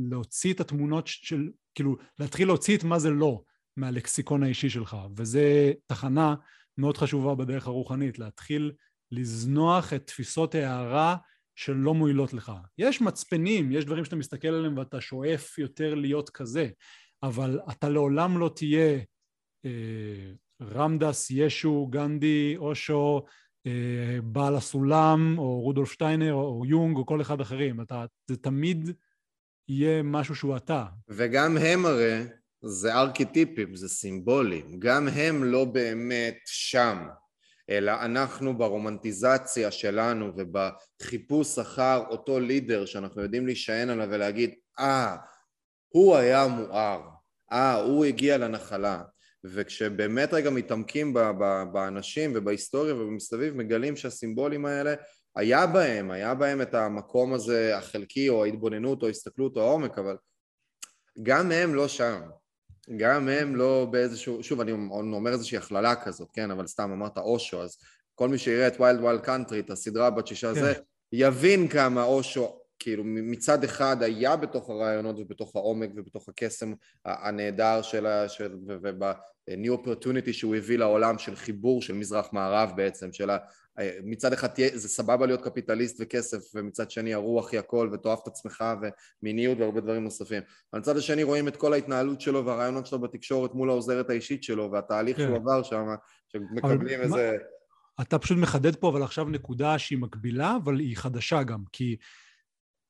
Speaker 2: להוציא את התמונות של, כאילו להתחיל להוציא את מה זה לא מהלקסיקון האישי שלך, וזה תחנה מאוד חשובה בדרך הרוחנית, להתחיל לזנוח את תפיסות ההערה שלא מועילות לך. יש מצפנים, יש דברים שאתה מסתכל עליהם ואתה שואף יותר להיות כזה, אבל אתה לעולם לא תהיה אה, רמדס, ישו, גנדי, אושו, אה, בעל הסולם, או רודולף שטיינר, או יונג, או כל אחד אחרים. אתה, זה תמיד יהיה משהו שהוא אתה.
Speaker 1: וגם הם הרי, זה ארכיטיפים, זה סימבולים. גם הם לא באמת שם. אלא אנחנו ברומנטיזציה שלנו ובחיפוש אחר אותו לידר שאנחנו יודעים להישען עליו ולהגיד אה, ah, הוא היה מואר, אה, הוא הגיע לנחלה. וכשבאמת רגע מתעמקים באנשים ובהיסטוריה ובמסביב מגלים שהסימבולים האלה היה בהם, היה בהם את המקום הזה החלקי או ההתבוננות או ההסתכלות או העומק אבל גם הם לא שם. גם הם לא באיזשהו, שוב אני אומר איזושהי הכללה כזאת, כן, אבל סתם אמרת אושו, אז כל מי שיראה את Wild Wild Country, את הסדרה בת שישה כן. זה, יבין כמה אושו, כאילו מצד אחד היה בתוך הרעיונות ובתוך העומק ובתוך הקסם הנהדר של, של וב-new opportunity שהוא הביא לעולם של חיבור של מזרח מערב בעצם, של מצד אחד תהיה, זה סבבה להיות קפיטליסט וכסף ומצד שני הרוח היא הכל ותאהב את עצמך ומיניות והרבה דברים נוספים אבל מצד השני רואים את כל ההתנהלות שלו והרעיונות שלו בתקשורת מול העוזרת האישית שלו והתהליך כן. שהוא עבר שם שמקבלים איזה...
Speaker 2: מה, אתה פשוט מחדד פה אבל עכשיו נקודה שהיא מקבילה אבל היא חדשה גם כי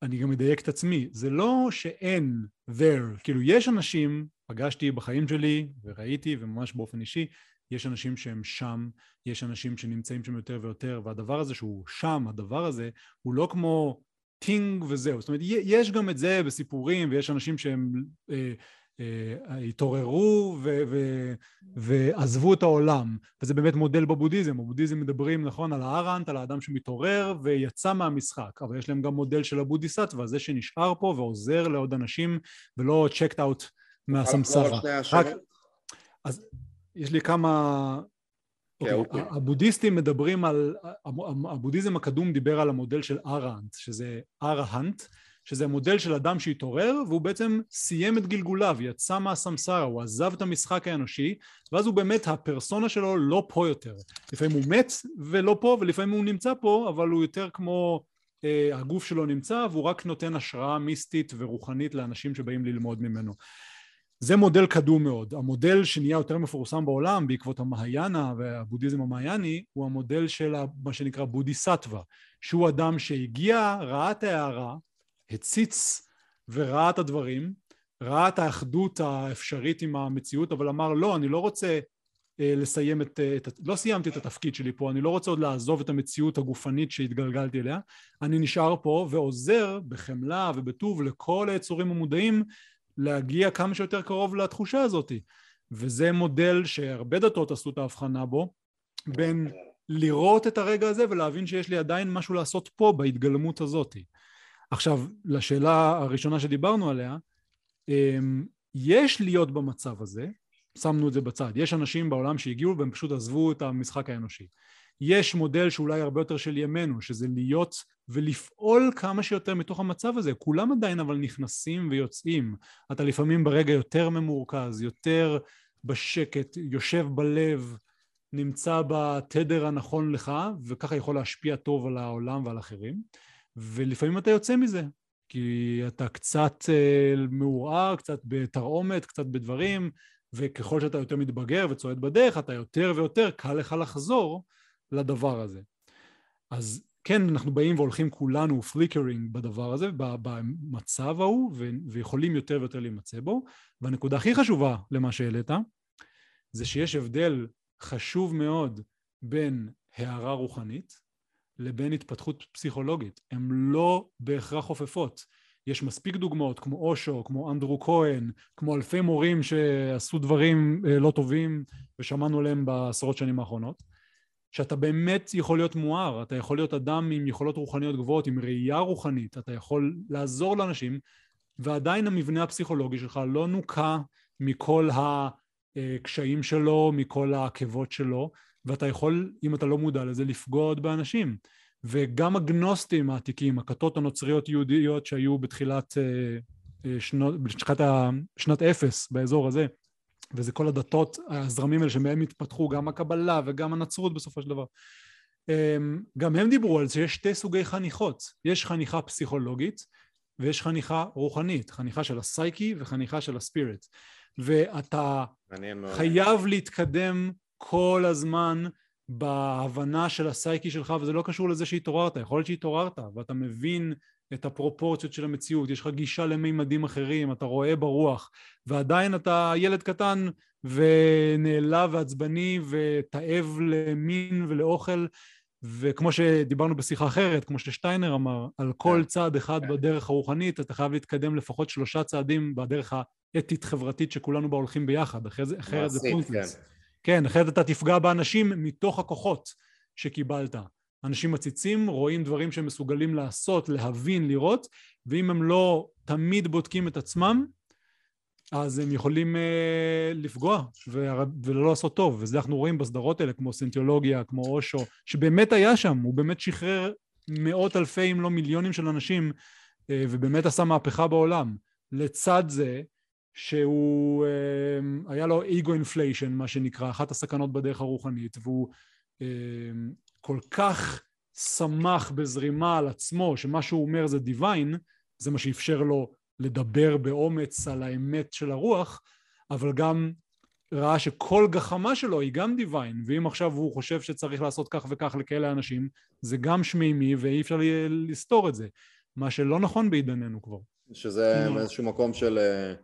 Speaker 2: אני גם מדייק את עצמי זה לא שאין there כאילו יש אנשים פגשתי בחיים שלי וראיתי וממש באופן אישי יש אנשים שהם שם, יש אנשים שנמצאים שם יותר ויותר, והדבר הזה שהוא שם, הדבר הזה, הוא לא כמו טינג וזהו. זאת אומרת, יש גם את זה בסיפורים, ויש אנשים שהם אה, התעוררו ו- ו- ועזבו את העולם, וזה באמת מודל בבודהיזם. בבודהיזם מדברים, נכון, על הארהט, על האדם שמתעורר ויצא מהמשחק, אבל יש להם גם מודל של הבודהיסטווה, זה שנשאר פה ועוזר לעוד אנשים, ולא checked out מהסמסרה. רק... אז יש לי כמה... Okay, okay. אוקיי, הבודהיסטים מדברים על... הבודהיזם הקדום דיבר על המודל של אראנט, שזה אראהנט, שזה המודל של אדם שהתעורר והוא בעצם סיים את גלגוליו, יצא מהסמסרה, הוא עזב את המשחק האנושי ואז הוא באמת, הפרסונה שלו לא פה יותר. לפעמים הוא מת ולא פה ולפעמים הוא נמצא פה אבל הוא יותר כמו אה, הגוף שלו נמצא והוא רק נותן השראה מיסטית ורוחנית לאנשים שבאים ללמוד ממנו. זה מודל קדום מאוד. המודל שנהיה יותר מפורסם בעולם בעקבות המהיאנה והבודהיזם המהיאני הוא המודל של מה שנקרא בודיסטווה, שהוא אדם שהגיע, ראה את ההערה, הציץ וראה את הדברים, ראה את האחדות האפשרית עם המציאות, אבל אמר לא, אני לא רוצה אה, לסיים את, את... לא סיימתי את התפקיד שלי פה, אני לא רוצה עוד לעזוב את המציאות הגופנית שהתגלגלתי אליה, אני נשאר פה ועוזר בחמלה ובטוב לכל היצורים המודעים להגיע כמה שיותר קרוב לתחושה הזאת וזה מודל שהרבה דתות עשו את ההבחנה בו בין לראות את הרגע הזה ולהבין שיש לי עדיין משהו לעשות פה בהתגלמות הזאת. עכשיו לשאלה הראשונה שדיברנו עליה אמ, יש להיות במצב הזה שמנו את זה בצד יש אנשים בעולם שהגיעו והם פשוט עזבו את המשחק האנושי יש מודל שאולי הרבה יותר של ימינו, שזה להיות ולפעול כמה שיותר מתוך המצב הזה. כולם עדיין אבל נכנסים ויוצאים. אתה לפעמים ברגע יותר ממורכז, יותר בשקט, יושב בלב, נמצא בתדר הנכון לך, וככה יכול להשפיע טוב על העולם ועל אחרים. ולפעמים אתה יוצא מזה, כי אתה קצת אה, מעורער, קצת בתרעומת, קצת בדברים, וככל שאתה יותר מתבגר וצועד בדרך, אתה יותר ויותר קל לך לחזור לדבר הזה. אז כן, אנחנו באים והולכים כולנו flickering בדבר הזה, במצב ההוא, ויכולים יותר ויותר להימצא בו. והנקודה הכי חשובה למה שהעלית, זה שיש הבדל חשוב מאוד בין הערה רוחנית לבין התפתחות פסיכולוגית. הן לא בהכרח חופפות. יש מספיק דוגמאות כמו אושו, כמו אנדרו כהן, כמו אלפי מורים שעשו דברים אה, לא טובים ושמענו עליהם בעשרות שנים האחרונות. שאתה באמת יכול להיות מואר, אתה יכול להיות אדם עם יכולות רוחניות גבוהות, עם ראייה רוחנית, אתה יכול לעזור לאנשים, ועדיין המבנה הפסיכולוגי שלך לא נוקע מכל הקשיים שלו, מכל העקבות שלו, ואתה יכול, אם אתה לא מודע לזה, לפגוע עוד באנשים. וגם הגנוסטים העתיקים, הכתות הנוצריות יהודיות שהיו בתחילת אה, אה, שנות, שנת אפס באזור הזה, וזה כל הדתות, הזרמים האלה שמהם התפתחו גם הקבלה וגם הנצרות בסופו של דבר. אמ, גם הם דיברו על זה שיש שתי סוגי חניכות, יש חניכה פסיכולוגית ויש חניכה רוחנית, חניכה של הסייקי וחניכה של הספיריט. ואתה חייב להתקדם כל הזמן בהבנה של הסייקי שלך וזה לא קשור לזה שהתעוררת, יכול להיות שהתעוררת ואתה מבין את הפרופורציות של המציאות, יש לך גישה למימדים אחרים, אתה רואה ברוח, ועדיין אתה ילד קטן ונעלב ועצבני ותאב למין ולאוכל וכמו שדיברנו בשיחה אחרת, כמו ששטיינר אמר, על כל כן. צעד אחד כן. בדרך הרוחנית אתה חייב להתקדם לפחות שלושה צעדים בדרך האתית-חברתית שכולנו בה הולכים ביחד, אחרת זה פונקטס. כן. אחרת אתה תפגע באנשים מתוך הכוחות שקיבלת. אנשים מציצים, רואים דברים שהם מסוגלים לעשות, להבין, לראות, ואם הם לא תמיד בודקים את עצמם, אז הם יכולים uh, לפגוע ולא לעשות טוב, וזה אנחנו רואים בסדרות האלה כמו סנטיולוגיה, כמו אושו, שבאמת היה שם, הוא באמת שחרר מאות אלפי אם לא מיליונים של אנשים uh, ובאמת עשה מהפכה בעולם. לצד זה שהוא, uh, היה לו אגו אינפליישן מה שנקרא, אחת הסכנות בדרך הרוחנית, והוא uh, כל כך שמח בזרימה על עצמו, שמה שהוא אומר זה דיוויין, זה מה שאפשר לו לדבר באומץ על האמת של הרוח, אבל גם ראה שכל גחמה שלו היא גם דיוויין, ואם עכשיו הוא חושב שצריך לעשות כך וכך לכאלה אנשים, זה גם שמימי ואי אפשר לסתור את זה, מה שלא נכון בעידננו כבר.
Speaker 1: שזה מאיזשהו מקום של uh,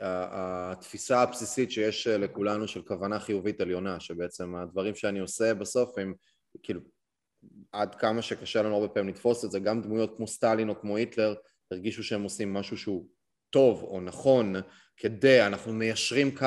Speaker 1: התפיסה הבסיסית שיש אה, לכולנו של כוונה חיובית עליונה, שבעצם הדברים שאני עושה בסוף הם כאילו עד כמה שקשה לנו הרבה פעמים לתפוס את זה, גם דמויות כמו סטלין או כמו היטלר הרגישו שהם עושים משהו שהוא טוב או נכון כדי, אנחנו מיישרים קו,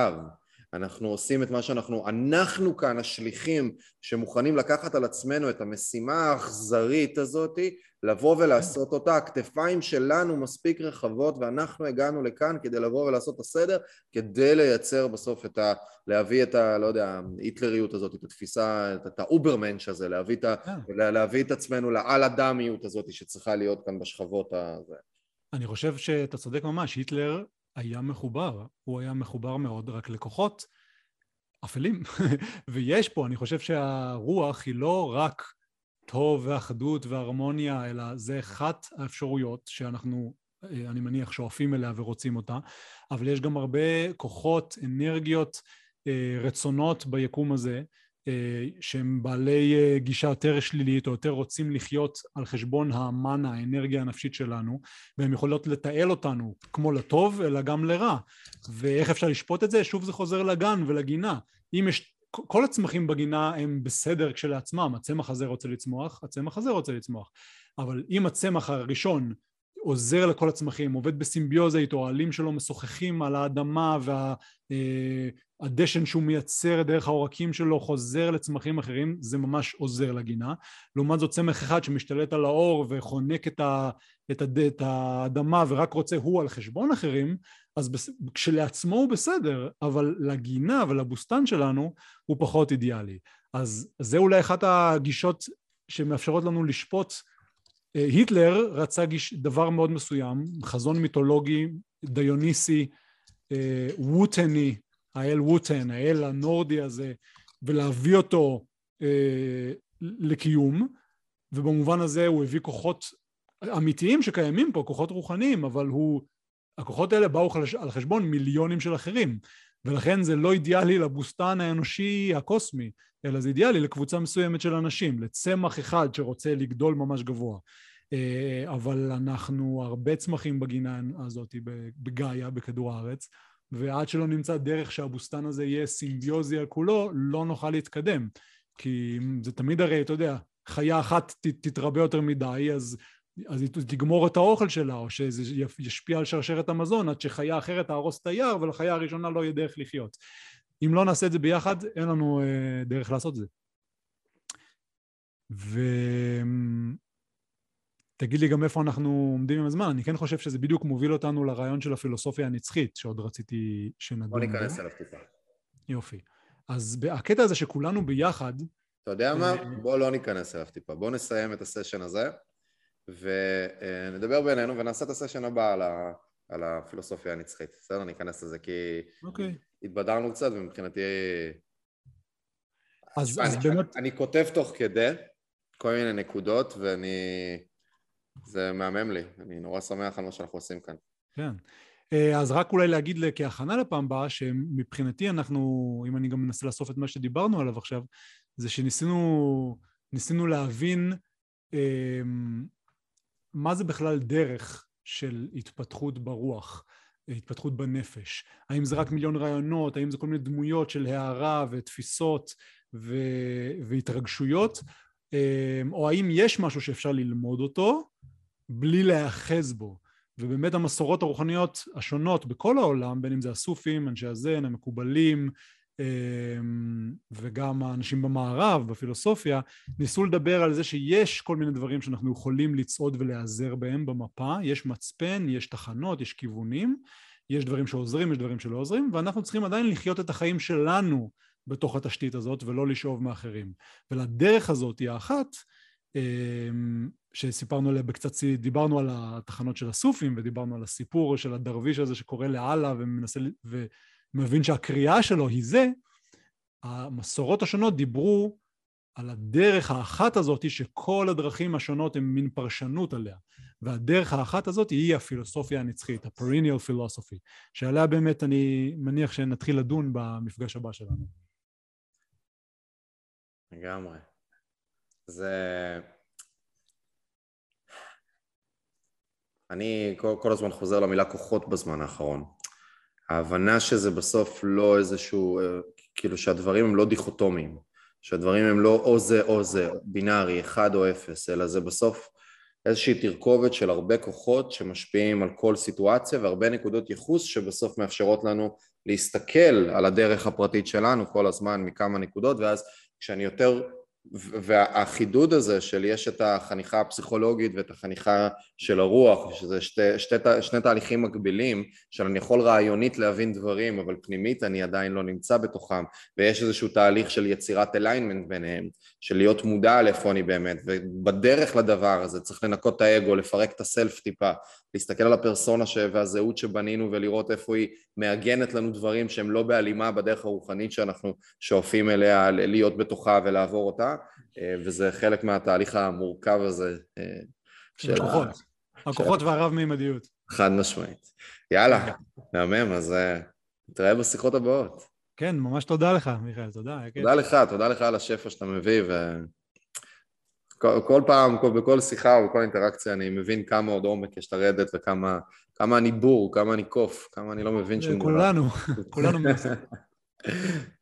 Speaker 1: אנחנו עושים את מה שאנחנו, אנחנו כאן השליחים שמוכנים לקחת על עצמנו את המשימה האכזרית הזאתי, לבוא ולעשות אותה, הכתפיים שלנו מספיק רחבות ואנחנו הגענו לכאן כדי לבוא ולעשות את הסדר, כדי לייצר בסוף את ה... להביא את ה... לא יודע, ההיטלריות הזאת, את התפיסה, את ה Übermensch הזה, להביא את, ה, כן. להביא את עצמנו לעל אדמיות הזאת שצריכה להיות כאן בשכבות הזה.
Speaker 2: אני חושב שאתה צודק ממש, היטלר היה מחובר, הוא היה מחובר מאוד רק לכוחות אפלים. ויש פה, אני חושב שהרוח היא לא רק טוב ואחדות והרמוניה, אלא זה אחת האפשרויות שאנחנו, אה, אני מניח, שואפים אליה ורוצים אותה, אבל יש גם הרבה כוחות, אנרגיות, אה, רצונות ביקום הזה, שהם בעלי אה, גישה יותר שלילית או יותר רוצים לחיות על חשבון המאנה, האנרגיה הנפשית שלנו, והם יכולות לתעל אותנו כמו לטוב אלא גם לרע. ואיך אפשר לשפוט את זה? שוב זה חוזר לגן ולגינה. אם יש כל הצמחים בגינה הם בסדר כשלעצמם, הצמח הזה רוצה לצמוח, הצמח הזה רוצה לצמוח. אבל אם הצמח הראשון עוזר לכל הצמחים, עובד בסימביוזה איתו, העלים שלו משוחחים על האדמה והדשן אה, שהוא מייצר דרך העורקים שלו חוזר לצמחים אחרים, זה ממש עוזר לגינה. לעומת זאת צמח אחד שמשתלט על האור וחונק את, ה, את, הד, את האדמה ורק רוצה הוא על חשבון אחרים, אז כשלעצמו הוא בסדר, אבל לגינה ולבוסתן שלנו הוא פחות אידיאלי. אז זה אולי אחת הגישות שמאפשרות לנו לשפוט אה, היטלר רצה גיש, דבר מאוד מסוים, חזון מיתולוגי, דיוניסי, אה, ווטני, האל ווטן, האל הנורדי הזה, ולהביא אותו אה, לקיום, ובמובן הזה הוא הביא כוחות אמיתיים שקיימים פה, כוחות רוחניים, אבל הוא, הכוחות האלה באו על חשבון מיליונים של אחרים, ולכן זה לא אידיאלי לבוסתן האנושי הקוסמי, אלא זה אידיאלי לקבוצה מסוימת של אנשים, לצמח אחד שרוצה לגדול ממש גבוה. אה, אבל אנחנו הרבה צמחים בגינה הזאת בגאיה, בכדור הארץ, ועד שלא נמצא דרך שהבוסתן הזה יהיה סימביוזי על כולו, לא נוכל להתקדם. כי זה תמיד הרי, אתה יודע, חיה אחת תתרבה יותר מדי, אז, אז היא תגמור את האוכל שלה, או שזה ישפיע על שרשרת המזון, עד שחיה אחרת תהרוס את היער, ולחיה הראשונה לא יהיה דרך לחיות. אם לא נעשה את זה ביחד, אין לנו אה, דרך לעשות את זה. ותגיד לי גם איפה אנחנו עומדים עם הזמן, אני כן חושב שזה בדיוק מוביל אותנו לרעיון של הפילוסופיה הנצחית, שעוד רציתי שנדון.
Speaker 1: בוא ניכנס אליו טיפה.
Speaker 2: יופי. אז הקטע הזה שכולנו ביחד...
Speaker 1: אתה יודע מה? אה, בוא לא ניכנס אליו טיפה. בוא נסיים את הסשן הזה, ונדבר בינינו ונעשה את הסשן הבא על, ה... על הפילוסופיה הנצחית. בסדר? ניכנס לזה, כי... אוקיי. Okay. התבדרנו קצת, ומבחינתי... אז, אני, אז באמת... אני כותב תוך כדי כל מיני נקודות, ואני... זה מהמם לי, אני נורא שמח על מה שאנחנו עושים כאן.
Speaker 2: כן. אה, אז רק אולי להגיד כהכנה לפעם הבאה, שמבחינתי אנחנו, אם אני גם מנסה לאסוף את מה שדיברנו עליו עכשיו, זה שניסינו ניסינו להבין אה, מה זה בכלל דרך של התפתחות ברוח. התפתחות בנפש? האם זה רק מיליון רעיונות? האם זה כל מיני דמויות של הערה ותפיסות ו- והתרגשויות? או האם יש משהו שאפשר ללמוד אותו בלי להיאחז בו? ובאמת המסורות הרוחניות השונות בכל העולם, בין אם זה הסופים, אנשי הזן, המקובלים, אמ, וגם האנשים במערב, בפילוסופיה, ניסו לדבר על זה שיש כל מיני דברים שאנחנו יכולים לצעוד ולהיעזר בהם במפה, יש מצפן, יש תחנות, יש כיוונים, יש דברים שעוזרים, יש דברים שלא עוזרים, ואנחנו צריכים עדיין לחיות את החיים שלנו בתוך התשתית הזאת ולא לשאוב מאחרים. ולדרך הזאת היא האחת, אמ, שסיפרנו עליה בקצת, דיברנו על התחנות של הסופים ודיברנו על הסיפור של הדרוויש הזה שקורא לאללה ומנסה, ומבין שהקריאה שלו היא זה, המסורות השונות דיברו על הדרך האחת הזאת שכל הדרכים השונות הן מין פרשנות עליה והדרך האחת הזאת היא הפילוסופיה הנצחית, ה-perennial philosophy שעליה באמת אני מניח שנתחיל לדון במפגש הבא שלנו.
Speaker 1: לגמרי. זה... אני כל, כל הזמן חוזר למילה כוחות בזמן האחרון. ההבנה שזה בסוף לא איזשהו, אה, כאילו שהדברים הם לא דיכוטומיים, שהדברים הם לא או זה או זה, בינארי, אחד או אפס, אלא זה בסוף איזושהי תרכובת של הרבה כוחות שמשפיעים על כל סיטואציה והרבה נקודות ייחוס שבסוף מאפשרות לנו להסתכל על הדרך הפרטית שלנו כל הזמן מכמה נקודות ואז כשאני יותר והחידוד הזה של יש את החניכה הפסיכולוגית ואת החניכה של הרוח, שזה שתי, שתי, שני תהליכים מקבילים, שאני יכול רעיונית להבין דברים, אבל פנימית אני עדיין לא נמצא בתוכם, ויש איזשהו תהליך של יצירת אליינמנט ביניהם, של להיות מודע לאיפה אני באמת, ובדרך לדבר הזה צריך לנקות את האגו, לפרק את הסלף טיפה, להסתכל על הפרסונה ש... והזהות שבנינו ולראות איפה היא מעגנת לנו דברים שהם לא בהלימה בדרך הרוחנית שאנחנו שואפים אליה להיות בתוכה ולעבור אותה אה, וזה חלק מהתהליך המורכב הזה
Speaker 2: אה, של הכוחות, הכוחות והרב-מימדיות.
Speaker 1: חד משמעית. יאללה, מהמם, אז אה, נתראה בשיחות הבאות.
Speaker 2: כן, ממש תודה לך, מיכאל, תודה.
Speaker 1: תודה לך, תודה לך על השפע שאתה מביא, ו... כל, כל פעם, כל, בכל שיחה ובכל אינטראקציה אני מבין כמה עוד עומק יש לרדת וכמה כמה אני בור, כמה אני קוף, כמה אני לא מבין שום
Speaker 2: דבר. כולנו, כולנו מנסים.